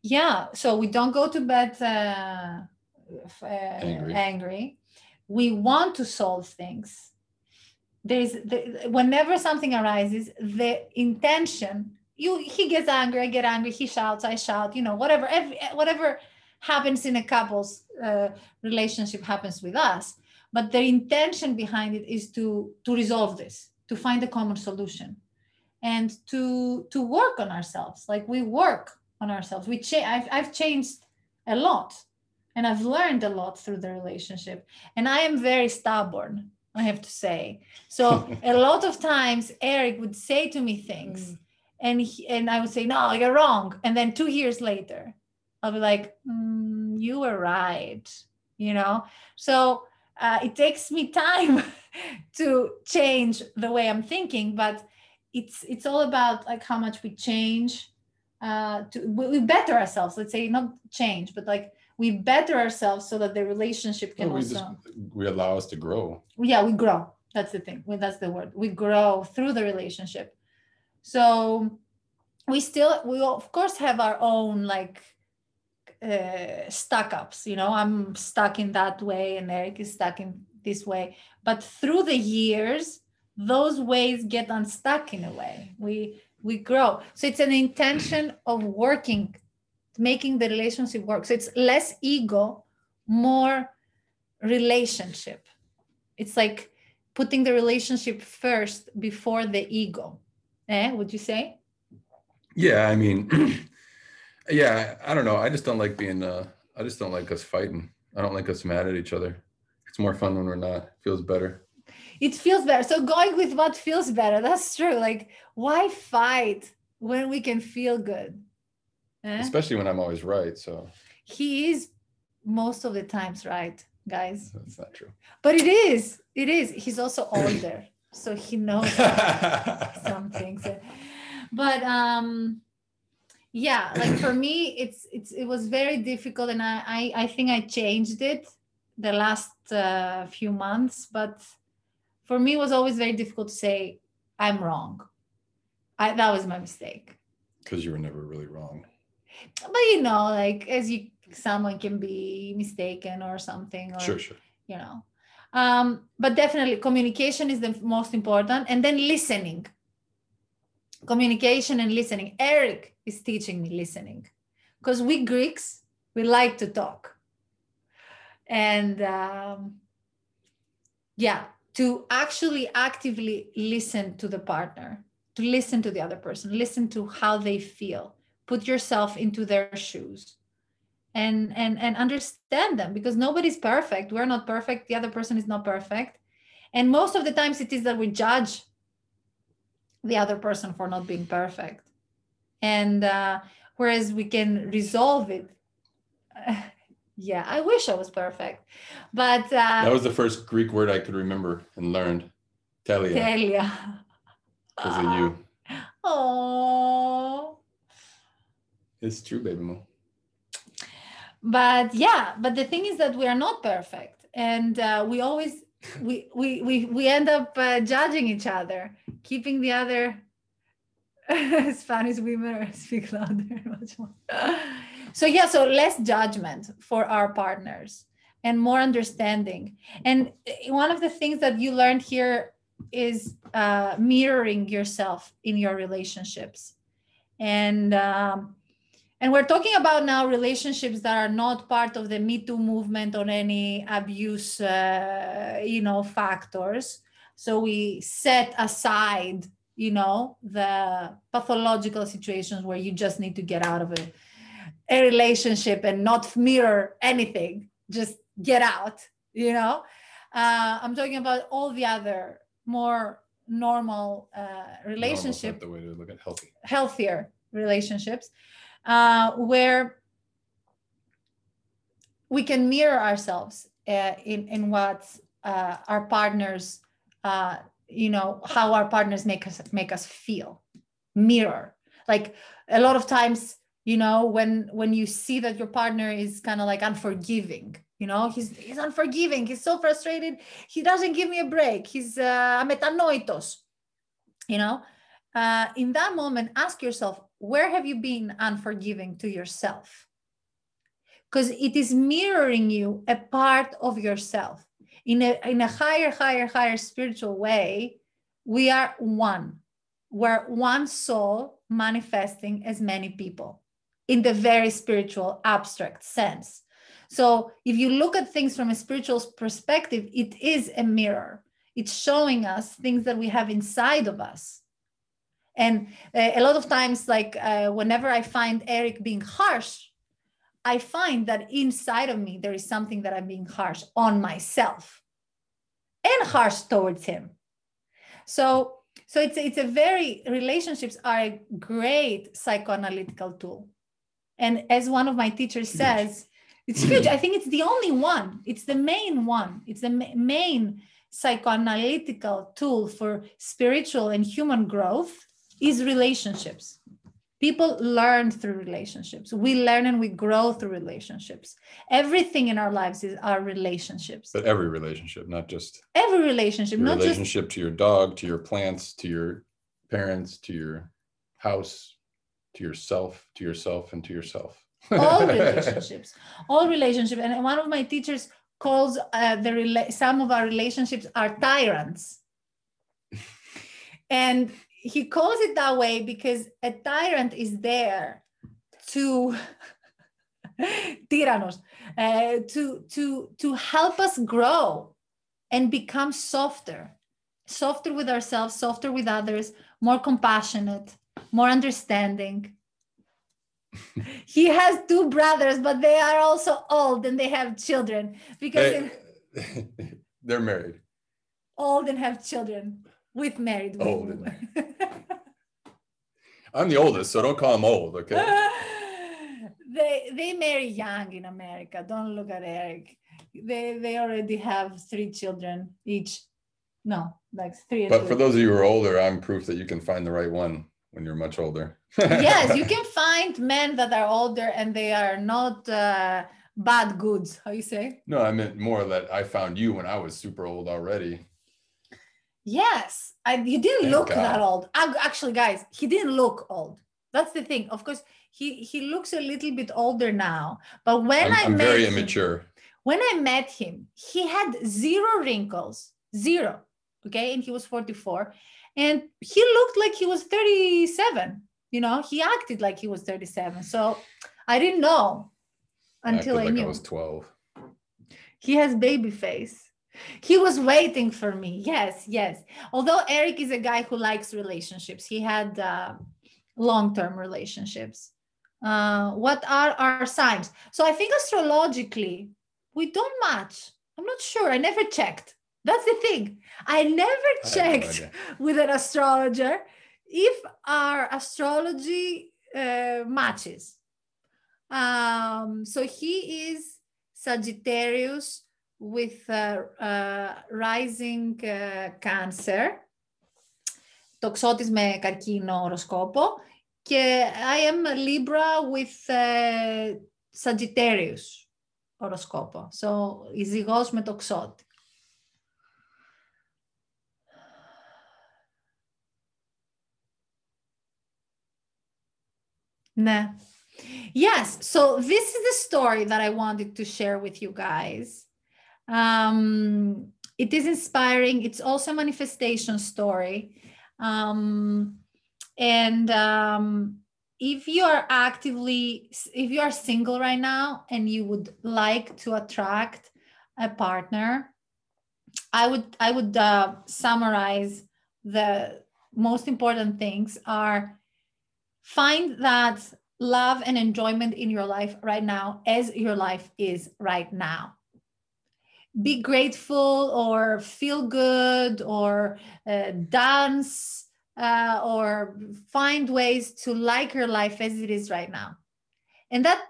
Speaker 2: Yeah so we don't go to bed uh, uh,
Speaker 3: Angry.
Speaker 2: angry. We want to solve things. There's the, whenever something arises the intention you he gets angry i get angry he shouts i shout you know whatever every, whatever happens in a couple's uh, relationship happens with us but the intention behind it is to to resolve this to find a common solution and to to work on ourselves. Like we work on ourselves. We change I've, I've changed a lot and i've learned a lot through the relationship. And i am very stubborn i have to say. So a <laughs> lot of times eric would say to me things and he, and i would say no you're wrong. And then two years later i'll be like mm, you were right you know? So uh, it takes me time <laughs> to change the way i'm thinking but it's it's all about like how much we change uh to we, we better ourselves. Let's say not change but like we better ourselves so that the relationship can
Speaker 3: Well, we
Speaker 2: also
Speaker 3: just we allow us to grow.
Speaker 2: Yeah we grow. That's the thing. Well, that's the word. We grow through the relationship. So we still we of course have our own like uh stuck ups you know i'm stuck in that way and eric is stuck in this way. But through the years those ways get unstuck in a way. We we grow. So it's an intention of working making the relationship work. So it's less ego more relationship. It's like putting the relationship first before the ego. Eh would you say?
Speaker 3: Yeah, I mean, <clears throat> yeah, I don't know. I just don't like being. Uh, I just don't like us fighting. I don't like us mad at each other. It's more fun when we're not. It feels better.
Speaker 2: it feels better so going with what feels better that's true like why fight when we can feel good Eh?
Speaker 3: Especially when I'm always right. So
Speaker 2: he is most of the times right guys
Speaker 3: that's not true.
Speaker 2: but it is it is he's also <coughs> older so he knows some things <laughs> but um yeah like for me it's it's it was very difficult and i i, I think i changed it the last uh, few months but for me it was always very difficult to say i'm wrong. I, that was my mistake.
Speaker 3: Because you were never really wrong.
Speaker 2: but you know like as you someone can be mistaken or something or
Speaker 3: Sure, sure.
Speaker 2: you know. Um, but definitely communication is the most important and then listening. Communication and listening. Eric is teaching me listening. Because we greeks we like to talk. And um, yeah to actually actively listen to the partner to listen to the other person listen to how they feel put yourself into their shoes and and and understand them because nobody's perfect. We're not perfect. The other person is not perfect. And most of the times it is that we judge the other person for not being perfect and uh, whereas we can resolve it <laughs> yeah i wish i was perfect but uh,
Speaker 3: that was the first greek word i could remember and learned telia.
Speaker 2: Telia.
Speaker 3: Because of you. <laughs>
Speaker 2: Oh
Speaker 3: it's true baby mo.
Speaker 2: But yeah but the thing is that we are not perfect and uh, we always we we we, we end up uh, judging each other keeping the other <laughs> spanish women <laughs> speak louder <laughs> much more. So yeah so less judgment for our partners and more understanding. And one of the things that you learned here is uh, mirroring yourself in your relationships. And um, and we're talking about now relationships that are not part of the me too movement on any abuse uh, you know factors. So we set aside you know the pathological situations where you just need to get out of a, a relationship and not mirror anything just get out you know? Uh, i'm talking about all the other more normal uh, relationship
Speaker 3: the way to look at healthy.
Speaker 2: healthier relationships uh, where we can mirror ourselves uh, in in what uh, our partners uh, you know how our partners make us make us feel. Mirror. Like a lot of times you know when when you see that your partner is kind of like unforgiving you know he's he's unforgiving he's so frustrated he doesn't give me a break he's uh metanoitos you know? Uh, in that moment ask yourself where have you been unforgiving to yourself? Because it is mirroring you a part of yourself in a, in a higher, higher, higher spiritual way, we are one. We're one soul manifesting as many people in the very spiritual, abstract sense. So if you look at things from a spiritual perspective, it is a mirror. It's showing us things that we have inside of us. And uh, a lot of times, like uh, whenever I find Eric being harsh, I find that inside of me, there is something that I'm being harsh on myself and harsh towards him. So, so it's, it's a very, relationships are a great psychoanalytical tool. And as one of my teachers says, it's <clears throat> huge. I think it's the only one. It's the main one. It's the ma- main psychoanalytical tool for spiritual and human growth is relationships people learn through relationships. We learn and we grow through relationships. Everything in our lives is our relationships.
Speaker 3: But every relationship not just
Speaker 2: every relationship not
Speaker 3: relationship to your dog to your plants to your parents to your house to yourself to yourself and to yourself.
Speaker 2: All <laughs> relationships. All relationships. And one of my teachers calls uh, the rela- some of our relationships are tyrants. And he calls it that way because a tyrant is there to <laughs> tyrannos uh, to to to help us grow and become softer softer with ourselves softer with others more compassionate more understanding. <laughs> He has two brothers but they are also old and they have children because
Speaker 3: Hey, <laughs> they're married.
Speaker 2: old and have children with married
Speaker 3: Old
Speaker 2: women. <laughs>
Speaker 3: i'm the oldest so don't call him old okay <laughs>
Speaker 2: they they marry young in America. Don't look at Eric. They they already have three children each. No, like three.
Speaker 3: but for those of you who are older i'm proof that you can find the right one when you're much older <laughs>
Speaker 2: yes, you can find men that are older and they are not uh, bad goods. How you say?
Speaker 3: no i meant more that i found you when i was super old already
Speaker 2: Yes, I, you didn't
Speaker 3: Thank
Speaker 2: look
Speaker 3: God.
Speaker 2: that old. Ac- Actually, guys, he didn't look old. That's the thing. Of course, he he looks a little bit older now. But when
Speaker 3: i'm,
Speaker 2: I
Speaker 3: I'm
Speaker 2: met
Speaker 3: very
Speaker 2: him,
Speaker 3: immature
Speaker 2: when I met him, he had zero wrinkles, zero. Okay, and he was 44, and he looked like he was 37. You know, he acted like he was 37. So I didn't know until
Speaker 3: acted
Speaker 2: I
Speaker 3: like
Speaker 2: knew.
Speaker 3: i was 12
Speaker 2: He has baby face. He was waiting for me. Yes, yes. Although Eric is a guy who likes relationships, he had uh, long term relationships. Uh, what are our signs? So I think astrologically, we don't match. I'm not sure. I never checked. That's the thing. I never
Speaker 3: I
Speaker 2: checked
Speaker 3: idea.
Speaker 2: with an astrologer if our astrology uh, matches. Um, so he is Sagittarius with uh, uh, rising uh, Cancer, τοξότης με καρκίνο οροσκόπο και I am Libra with uh, Sagittarius οροσκόπο. So, η ζυγός με τοξότη. Nah. Yes. So this is the story that I wanted to share with you guys. Um, it is inspiring. It's also a manifestation story. Um, and um, if you are actively, if you are single right now and you would like to attract a partner, I would I would uh, summarize the most important things are find that love and enjoyment in your life right now as your life is right now be grateful or feel good or uh, dance uh, or find ways to like your life as it is right now. And that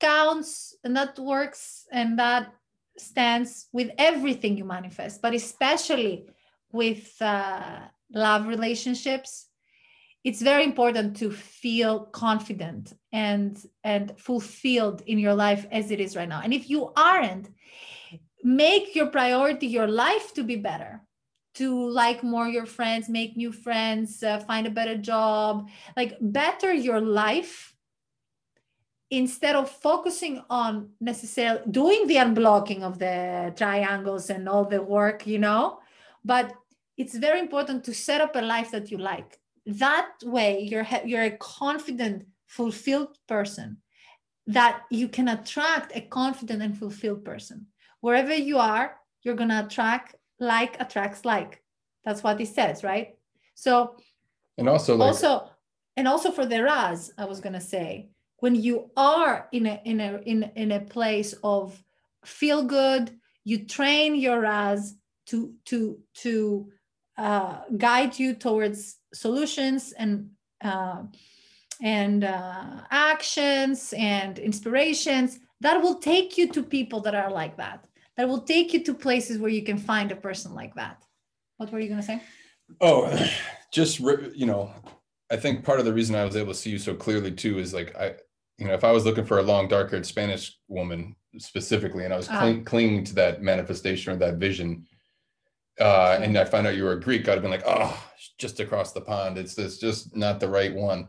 Speaker 2: counts and that works and that stands with everything you manifest but especially with uh, love relationships it's very important to feel confident and and fulfilled in your life as it is right now. And if you aren't make your priority your life to be better to like more your friends make new friends uh, find a better job like better your life instead of focusing on necessarily doing the unblocking of the triangles and all the work you know? But it's very important to set up a life that you like. That way you're you're a confident fulfilled person that you can attract a confident and fulfilled person wherever you are you're going to attract like attracts like. That's what he says right? So
Speaker 3: and also like,
Speaker 2: also and also for the RAS i was going to say when you are in a in a in, in a place of feel good you train your RAS to to to uh, guide you towards solutions and uh, and uh, actions and inspirations that will take you to people that are like that that will take you to places where you can find a person like that what were you going to say
Speaker 3: oh <sighs> just you know i think part of the reason i was able to see you so clearly too is like i you know if i was looking for a long dark haired spanish woman specifically and i was uh, clinging to that manifestation or that vision uh, and I found out you were a Greek, I'd have been like, oh, just across the pond. It's it's just not the right one.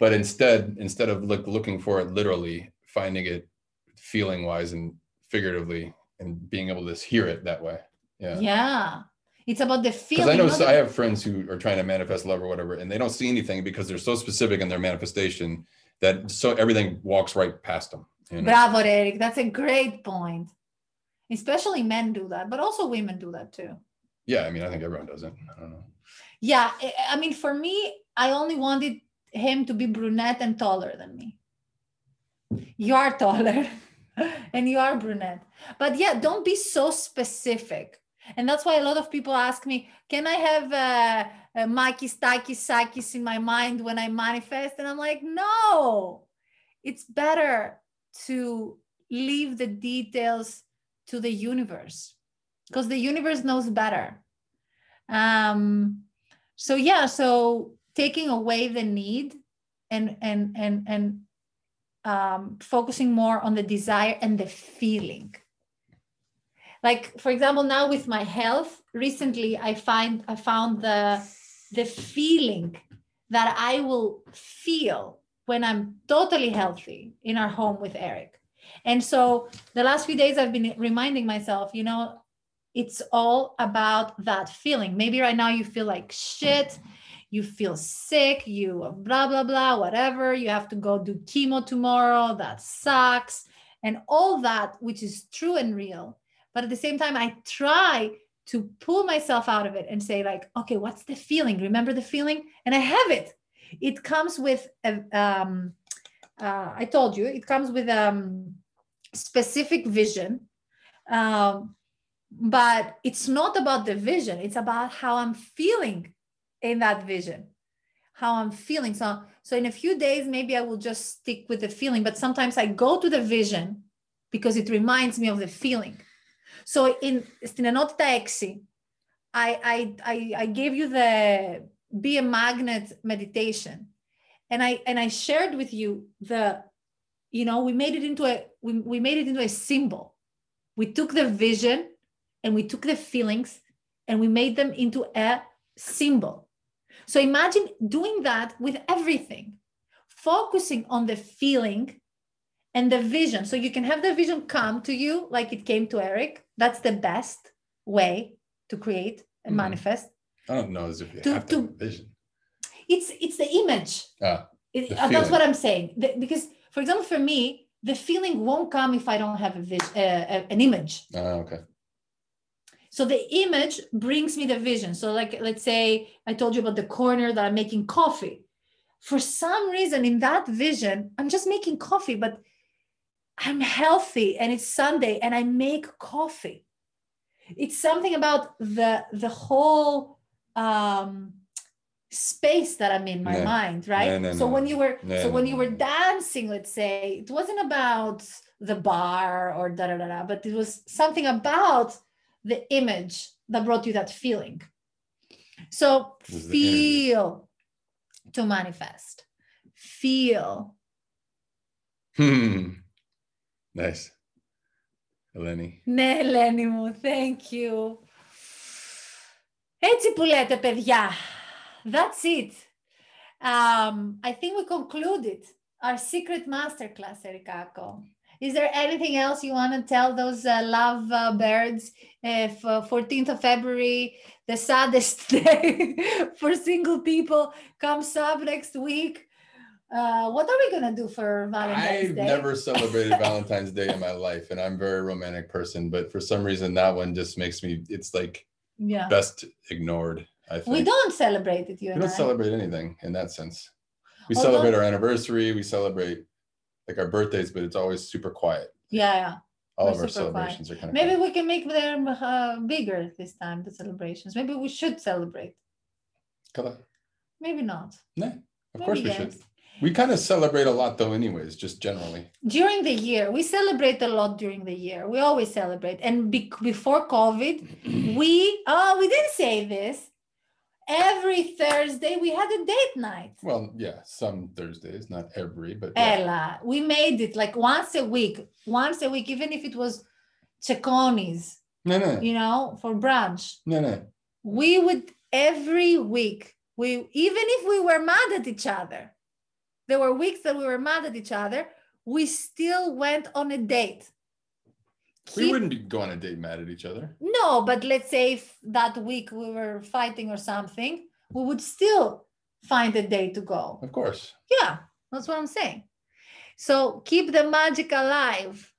Speaker 3: But instead, instead of look, looking for it literally, finding it feeling wise and figuratively, and being able to hear it that way. Yeah.
Speaker 2: Yeah. It's about the feeling.
Speaker 3: Because I know so I have friends who are trying to manifest love or whatever, and they don't see anything because they're so specific in their manifestation that so everything walks right past them.
Speaker 2: You know? Bravo, Eric. That's a great point. Especially men do that, but also women do that too
Speaker 3: yeah i mean i think everyone does it i don't know
Speaker 2: yeah i mean for me i only wanted him to be brunette and taller than me you are taller <laughs> <laughs> and you are brunette. But yeah don't be so specific. And that's why a lot of people ask me can i have uh, uh, makis takis sakis in my mind when i manifest? And i'm like no. It's better to leave the details to the universe because the universe knows better. Um, so yeah, so taking away the need and and and and um, focusing more on the desire and the feeling. Like for example, now with my health, recently I find I found the the feeling that I will feel when I'm totally healthy in our home with Eric. And so the last few days I've been reminding myself, you know, it's all about that feeling. Maybe right now you feel like shit, you feel sick, you blah, blah, blah, whatever. You have to go do chemo tomorrow. That sucks. And all that, which is true and real. But at the same time, I try to pull myself out of it and say, like, okay, what's the feeling? Remember the feeling? And I have it. It comes with, a, um, uh, I told you, it comes with a um, specific vision. Um, but it's not about the vision it's about how i'm feeling in that vision how i'm feeling. So so in a few days maybe i will just stick with the feeling but sometimes i go to the vision because it reminds me of the feeling. So in stinanotita exi I, I i i gave you the be a magnet meditation and i and i shared with you the you know we made it into a we, we made it into a symbol. We took the vision and we took the feelings and we made them into a symbol. So imagine doing that with everything, focusing on the feeling and the vision. So you can have the vision come to you like it came to Eric. That's the best way to create and
Speaker 3: Mhm.
Speaker 2: manifest.
Speaker 3: I don't know if you
Speaker 2: To-
Speaker 3: have to,
Speaker 2: to-
Speaker 3: a vision.
Speaker 2: It's it's the image.
Speaker 3: Ah, The
Speaker 2: uh, that's what I'm saying. The- because, for example, for me, the feeling won't come if I don't have a vision, uh, uh, an image.
Speaker 3: ah, okay.
Speaker 2: So the image brings me the vision. So, like, let's say I told you about the corner that I'm making coffee. For some reason, in that vision, I'm just making coffee, but I'm healthy and it's Sunday and I make coffee. It's something about the the whole um, space that I'm in my
Speaker 3: No.
Speaker 2: mind, right?
Speaker 3: No, no,
Speaker 2: so when you were so when you were dancing, let's say, it wasn't about the bar or da da da da, but it was something about the image that brought you that feeling. So
Speaker 3: It was the energy.
Speaker 2: feel to manifest. Feel.
Speaker 3: Hmm. Nice. Eleni.
Speaker 2: Ναι, Ελένη μου, thank you. Έτσι που λέτε, παιδιά. That's it. Um, I think we concluded our secret masterclass, Erikako. Is there anything else you want to tell those uh, love uh, birds? If uh, 14th of February, the saddest <laughs> day for single people, comes up next week. Uh, what are we gonna do for Valentine's Day?
Speaker 3: I've never <laughs> celebrated Valentine's Day in my life, and I'm a very romantic person, but for some reason that one just makes me it's like
Speaker 2: yeah,
Speaker 3: best ignored. I think
Speaker 2: we don't celebrate it. You
Speaker 3: we don't
Speaker 2: I.
Speaker 3: celebrate anything in that sense. We
Speaker 2: Although-
Speaker 3: celebrate our anniversary, we celebrate like our birthdays, but it's always super quiet.
Speaker 2: Yeah, yeah.
Speaker 3: All
Speaker 2: We're
Speaker 3: of our
Speaker 2: super quiet.
Speaker 3: celebrations are kind of
Speaker 2: Maybe we can make them uh, bigger this time. The celebrations. Maybe we should celebrate. Color. Maybe not.
Speaker 3: No, of
Speaker 2: Maybe
Speaker 3: course we
Speaker 2: yes.
Speaker 3: should. We kind of celebrate a lot though, anyways, just generally.
Speaker 2: During the year, we celebrate a lot during the year. We always celebrate. And be- before COVID, <clears throat> we oh we didn't say this. Every Thursday we had a date night.
Speaker 3: Well, yeah, some Thursdays, not every, but yeah.
Speaker 2: Ella, we made it like once a week. Once a week, even if it was Cecconi's,
Speaker 3: no, no,
Speaker 2: you know, for brunch.
Speaker 3: no, no.
Speaker 2: we would every week we even if we were mad at each other there were weeks that we were mad at each other we still went on a date
Speaker 3: We wouldn't be go on a date mad at each other.
Speaker 2: no but let's say if that week we were fighting or something we would still find a day to go
Speaker 3: Of course.
Speaker 2: yeah that's what i'm saying so keep the magic alive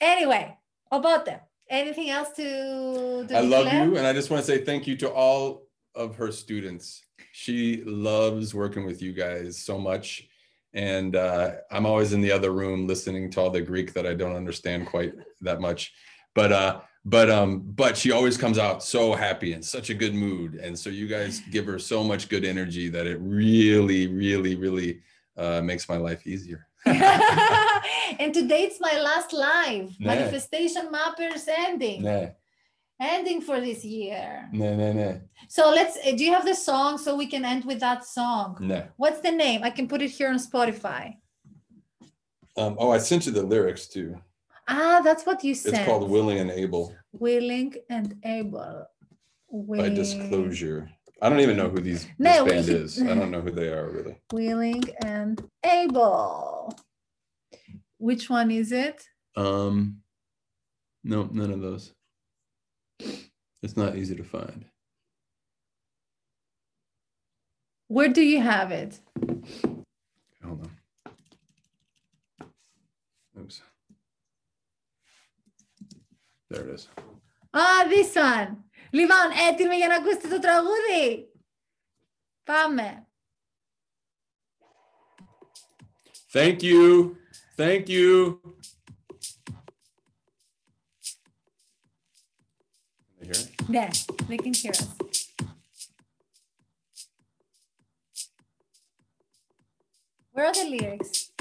Speaker 2: anyway about them anything else to, to
Speaker 3: I love you, and I just want to say thank you to all of her students. She loves working with you guys so much, and uh, I'm always in the other room listening to all the Greek that I don't understand quite that much. But uh, but um, but she always comes out so happy and such a good mood, and so you guys give her so much good energy that it really, really, really uh, makes my life easier. <laughs>
Speaker 2: and today it's my last live
Speaker 3: Nah.
Speaker 2: manifestation mappers ending
Speaker 3: nah,
Speaker 2: ending for this year
Speaker 3: nah, nah, nah,
Speaker 2: so let's uh, do you have the song so we can end with that song
Speaker 3: nah.
Speaker 2: what's the name i can put it here on spotify
Speaker 3: Um, oh, I sent you the lyrics too.
Speaker 2: ah that's what you said.
Speaker 3: It's called Willing and Able.
Speaker 2: willing and able
Speaker 3: by disclosure. I don't even know who these
Speaker 2: No, we
Speaker 3: band
Speaker 2: should-
Speaker 3: is. I don't know who they are really. <laughs>
Speaker 2: willing and able which one is it
Speaker 3: Um, no, none of those. It's not easy to find.
Speaker 2: where do you have it
Speaker 3: Hold on. Oops. There it is.
Speaker 2: Ah, this one. Λοιπόν, έτοιμοι για να ακούσετε το τραγούδι. Πάμε.
Speaker 3: Thank you. Thank you. There, they
Speaker 2: can hear us. Where are the lyrics?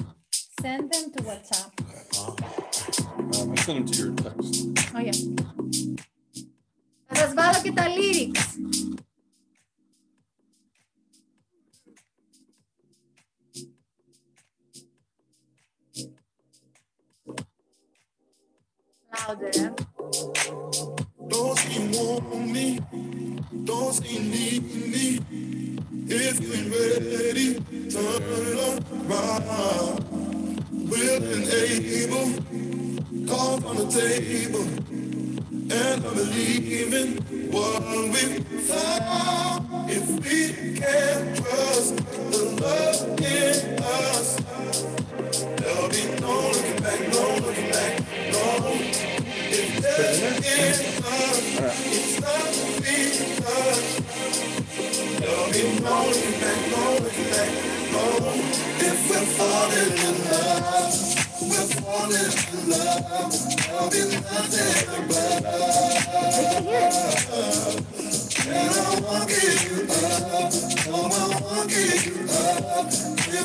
Speaker 2: Send them to WhatsApp.
Speaker 3: Uh, um, I send them to your text.
Speaker 2: Oh, yeah. Rasvado, ¿qué lyrics? Louder
Speaker 4: don't say need me. If you ain't ready, turn around. Willing, able, cards on the table, and I believe in what we found. If we can trust the love in us, no looking back, no looking back, no. If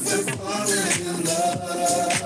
Speaker 4: we're falling in love,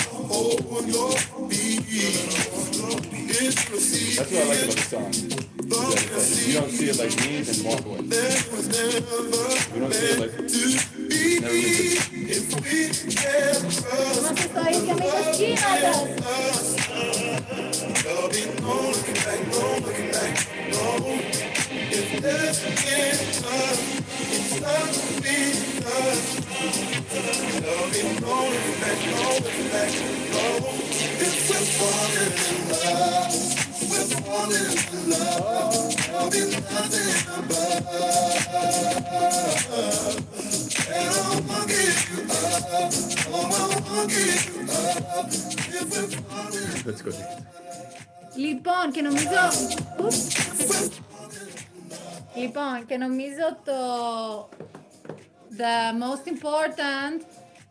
Speaker 3: That's what I like about the song. is you don't see it like me, then walk away. you don't see it like never.
Speaker 4: can trust,
Speaker 2: Είμαστε στο ίδιο μήκος κύματος.
Speaker 4: there'll be no looking back, no looking back, no. If there's in us, it's not because there'll be no looking back, no looking back, no. If we're falling in love, we're falling in love. There'll be nothing but love. And I won't give you up, oh, I won't give you up. If we're falling
Speaker 3: Let's go.
Speaker 2: Λοιπόν, και νομίζω... Ουφ. Λοιπόν, και νομίζω το... The most important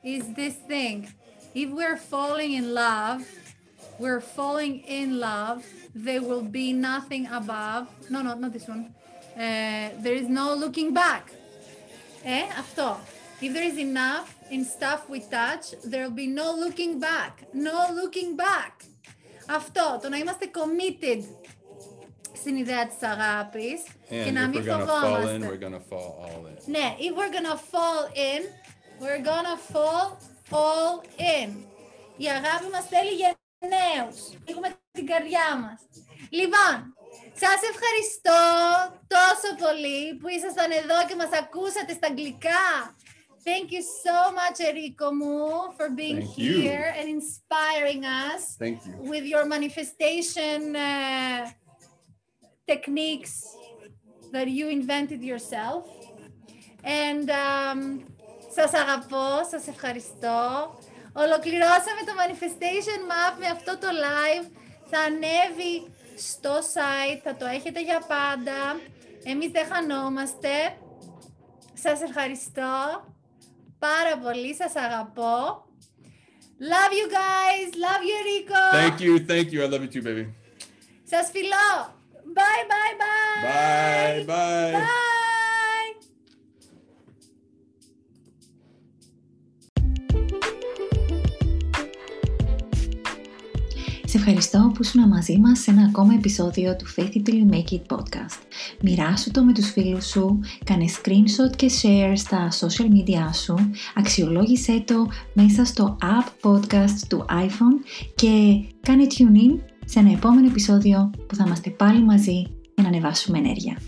Speaker 2: is this thing. If we're falling in love, we're falling in love, there will be nothing above. No, no, not this one. Uh, there is no looking back. Ε, αυτό. If there is enough in stuff we touch, there will be no looking back. No looking back. Αυτό, το να είμαστε committed στην ιδέα της αγάπης και
Speaker 3: And
Speaker 2: να
Speaker 3: if
Speaker 2: μην
Speaker 3: we're gonna fall in,
Speaker 2: φοβόμαστε.
Speaker 3: we're gonna fall all in.
Speaker 2: Ναι, if we're gonna fall in, we're gonna fall all in. Η αγάπη μας θέλει γενναίους. Έχουμε την καρδιά μας. Λοιπόν, σας ευχαριστώ τόσο πολύ που ήσασταν εδώ και μας ακούσατε στα αγγλικά. Thank you so much, Eriko Mu, for being
Speaker 3: Thank you.
Speaker 2: here and inspiring us
Speaker 3: Thank you.
Speaker 2: with your manifestation uh, techniques that you invented yourself. And um, σας αγαπώ, σας ευχαριστώ. Ολοκληρώσαμε το Manifestation Map με αυτό το live. Θα ανέβει στο site, θα το έχετε για πάντα. Εμείς δεν χανόμαστε. Σας ευχαριστώ πάρα πολύ, σας αγαπώ. Love you guys, love you Rico.
Speaker 3: Thank you. Thank you. I love you too, baby.
Speaker 2: Σας φιλώ. Bye, bye, bye.
Speaker 3: Bye. Bye.
Speaker 2: Bye.
Speaker 1: Σε ευχαριστώ που ήσουν μαζί μας σε ένα ακόμα επεισόδιο του Faith It Till You Make It podcast. Μοιράσου το με τους φίλους σου, κάνε screenshot και share στα social media σου, αξιολόγησέ το μέσα στο app podcast του iPhone και κάνε tune in σε ένα επόμενο επεισόδιο που θα είμαστε πάλι μαζί για να ανεβάσουμε ενέργεια.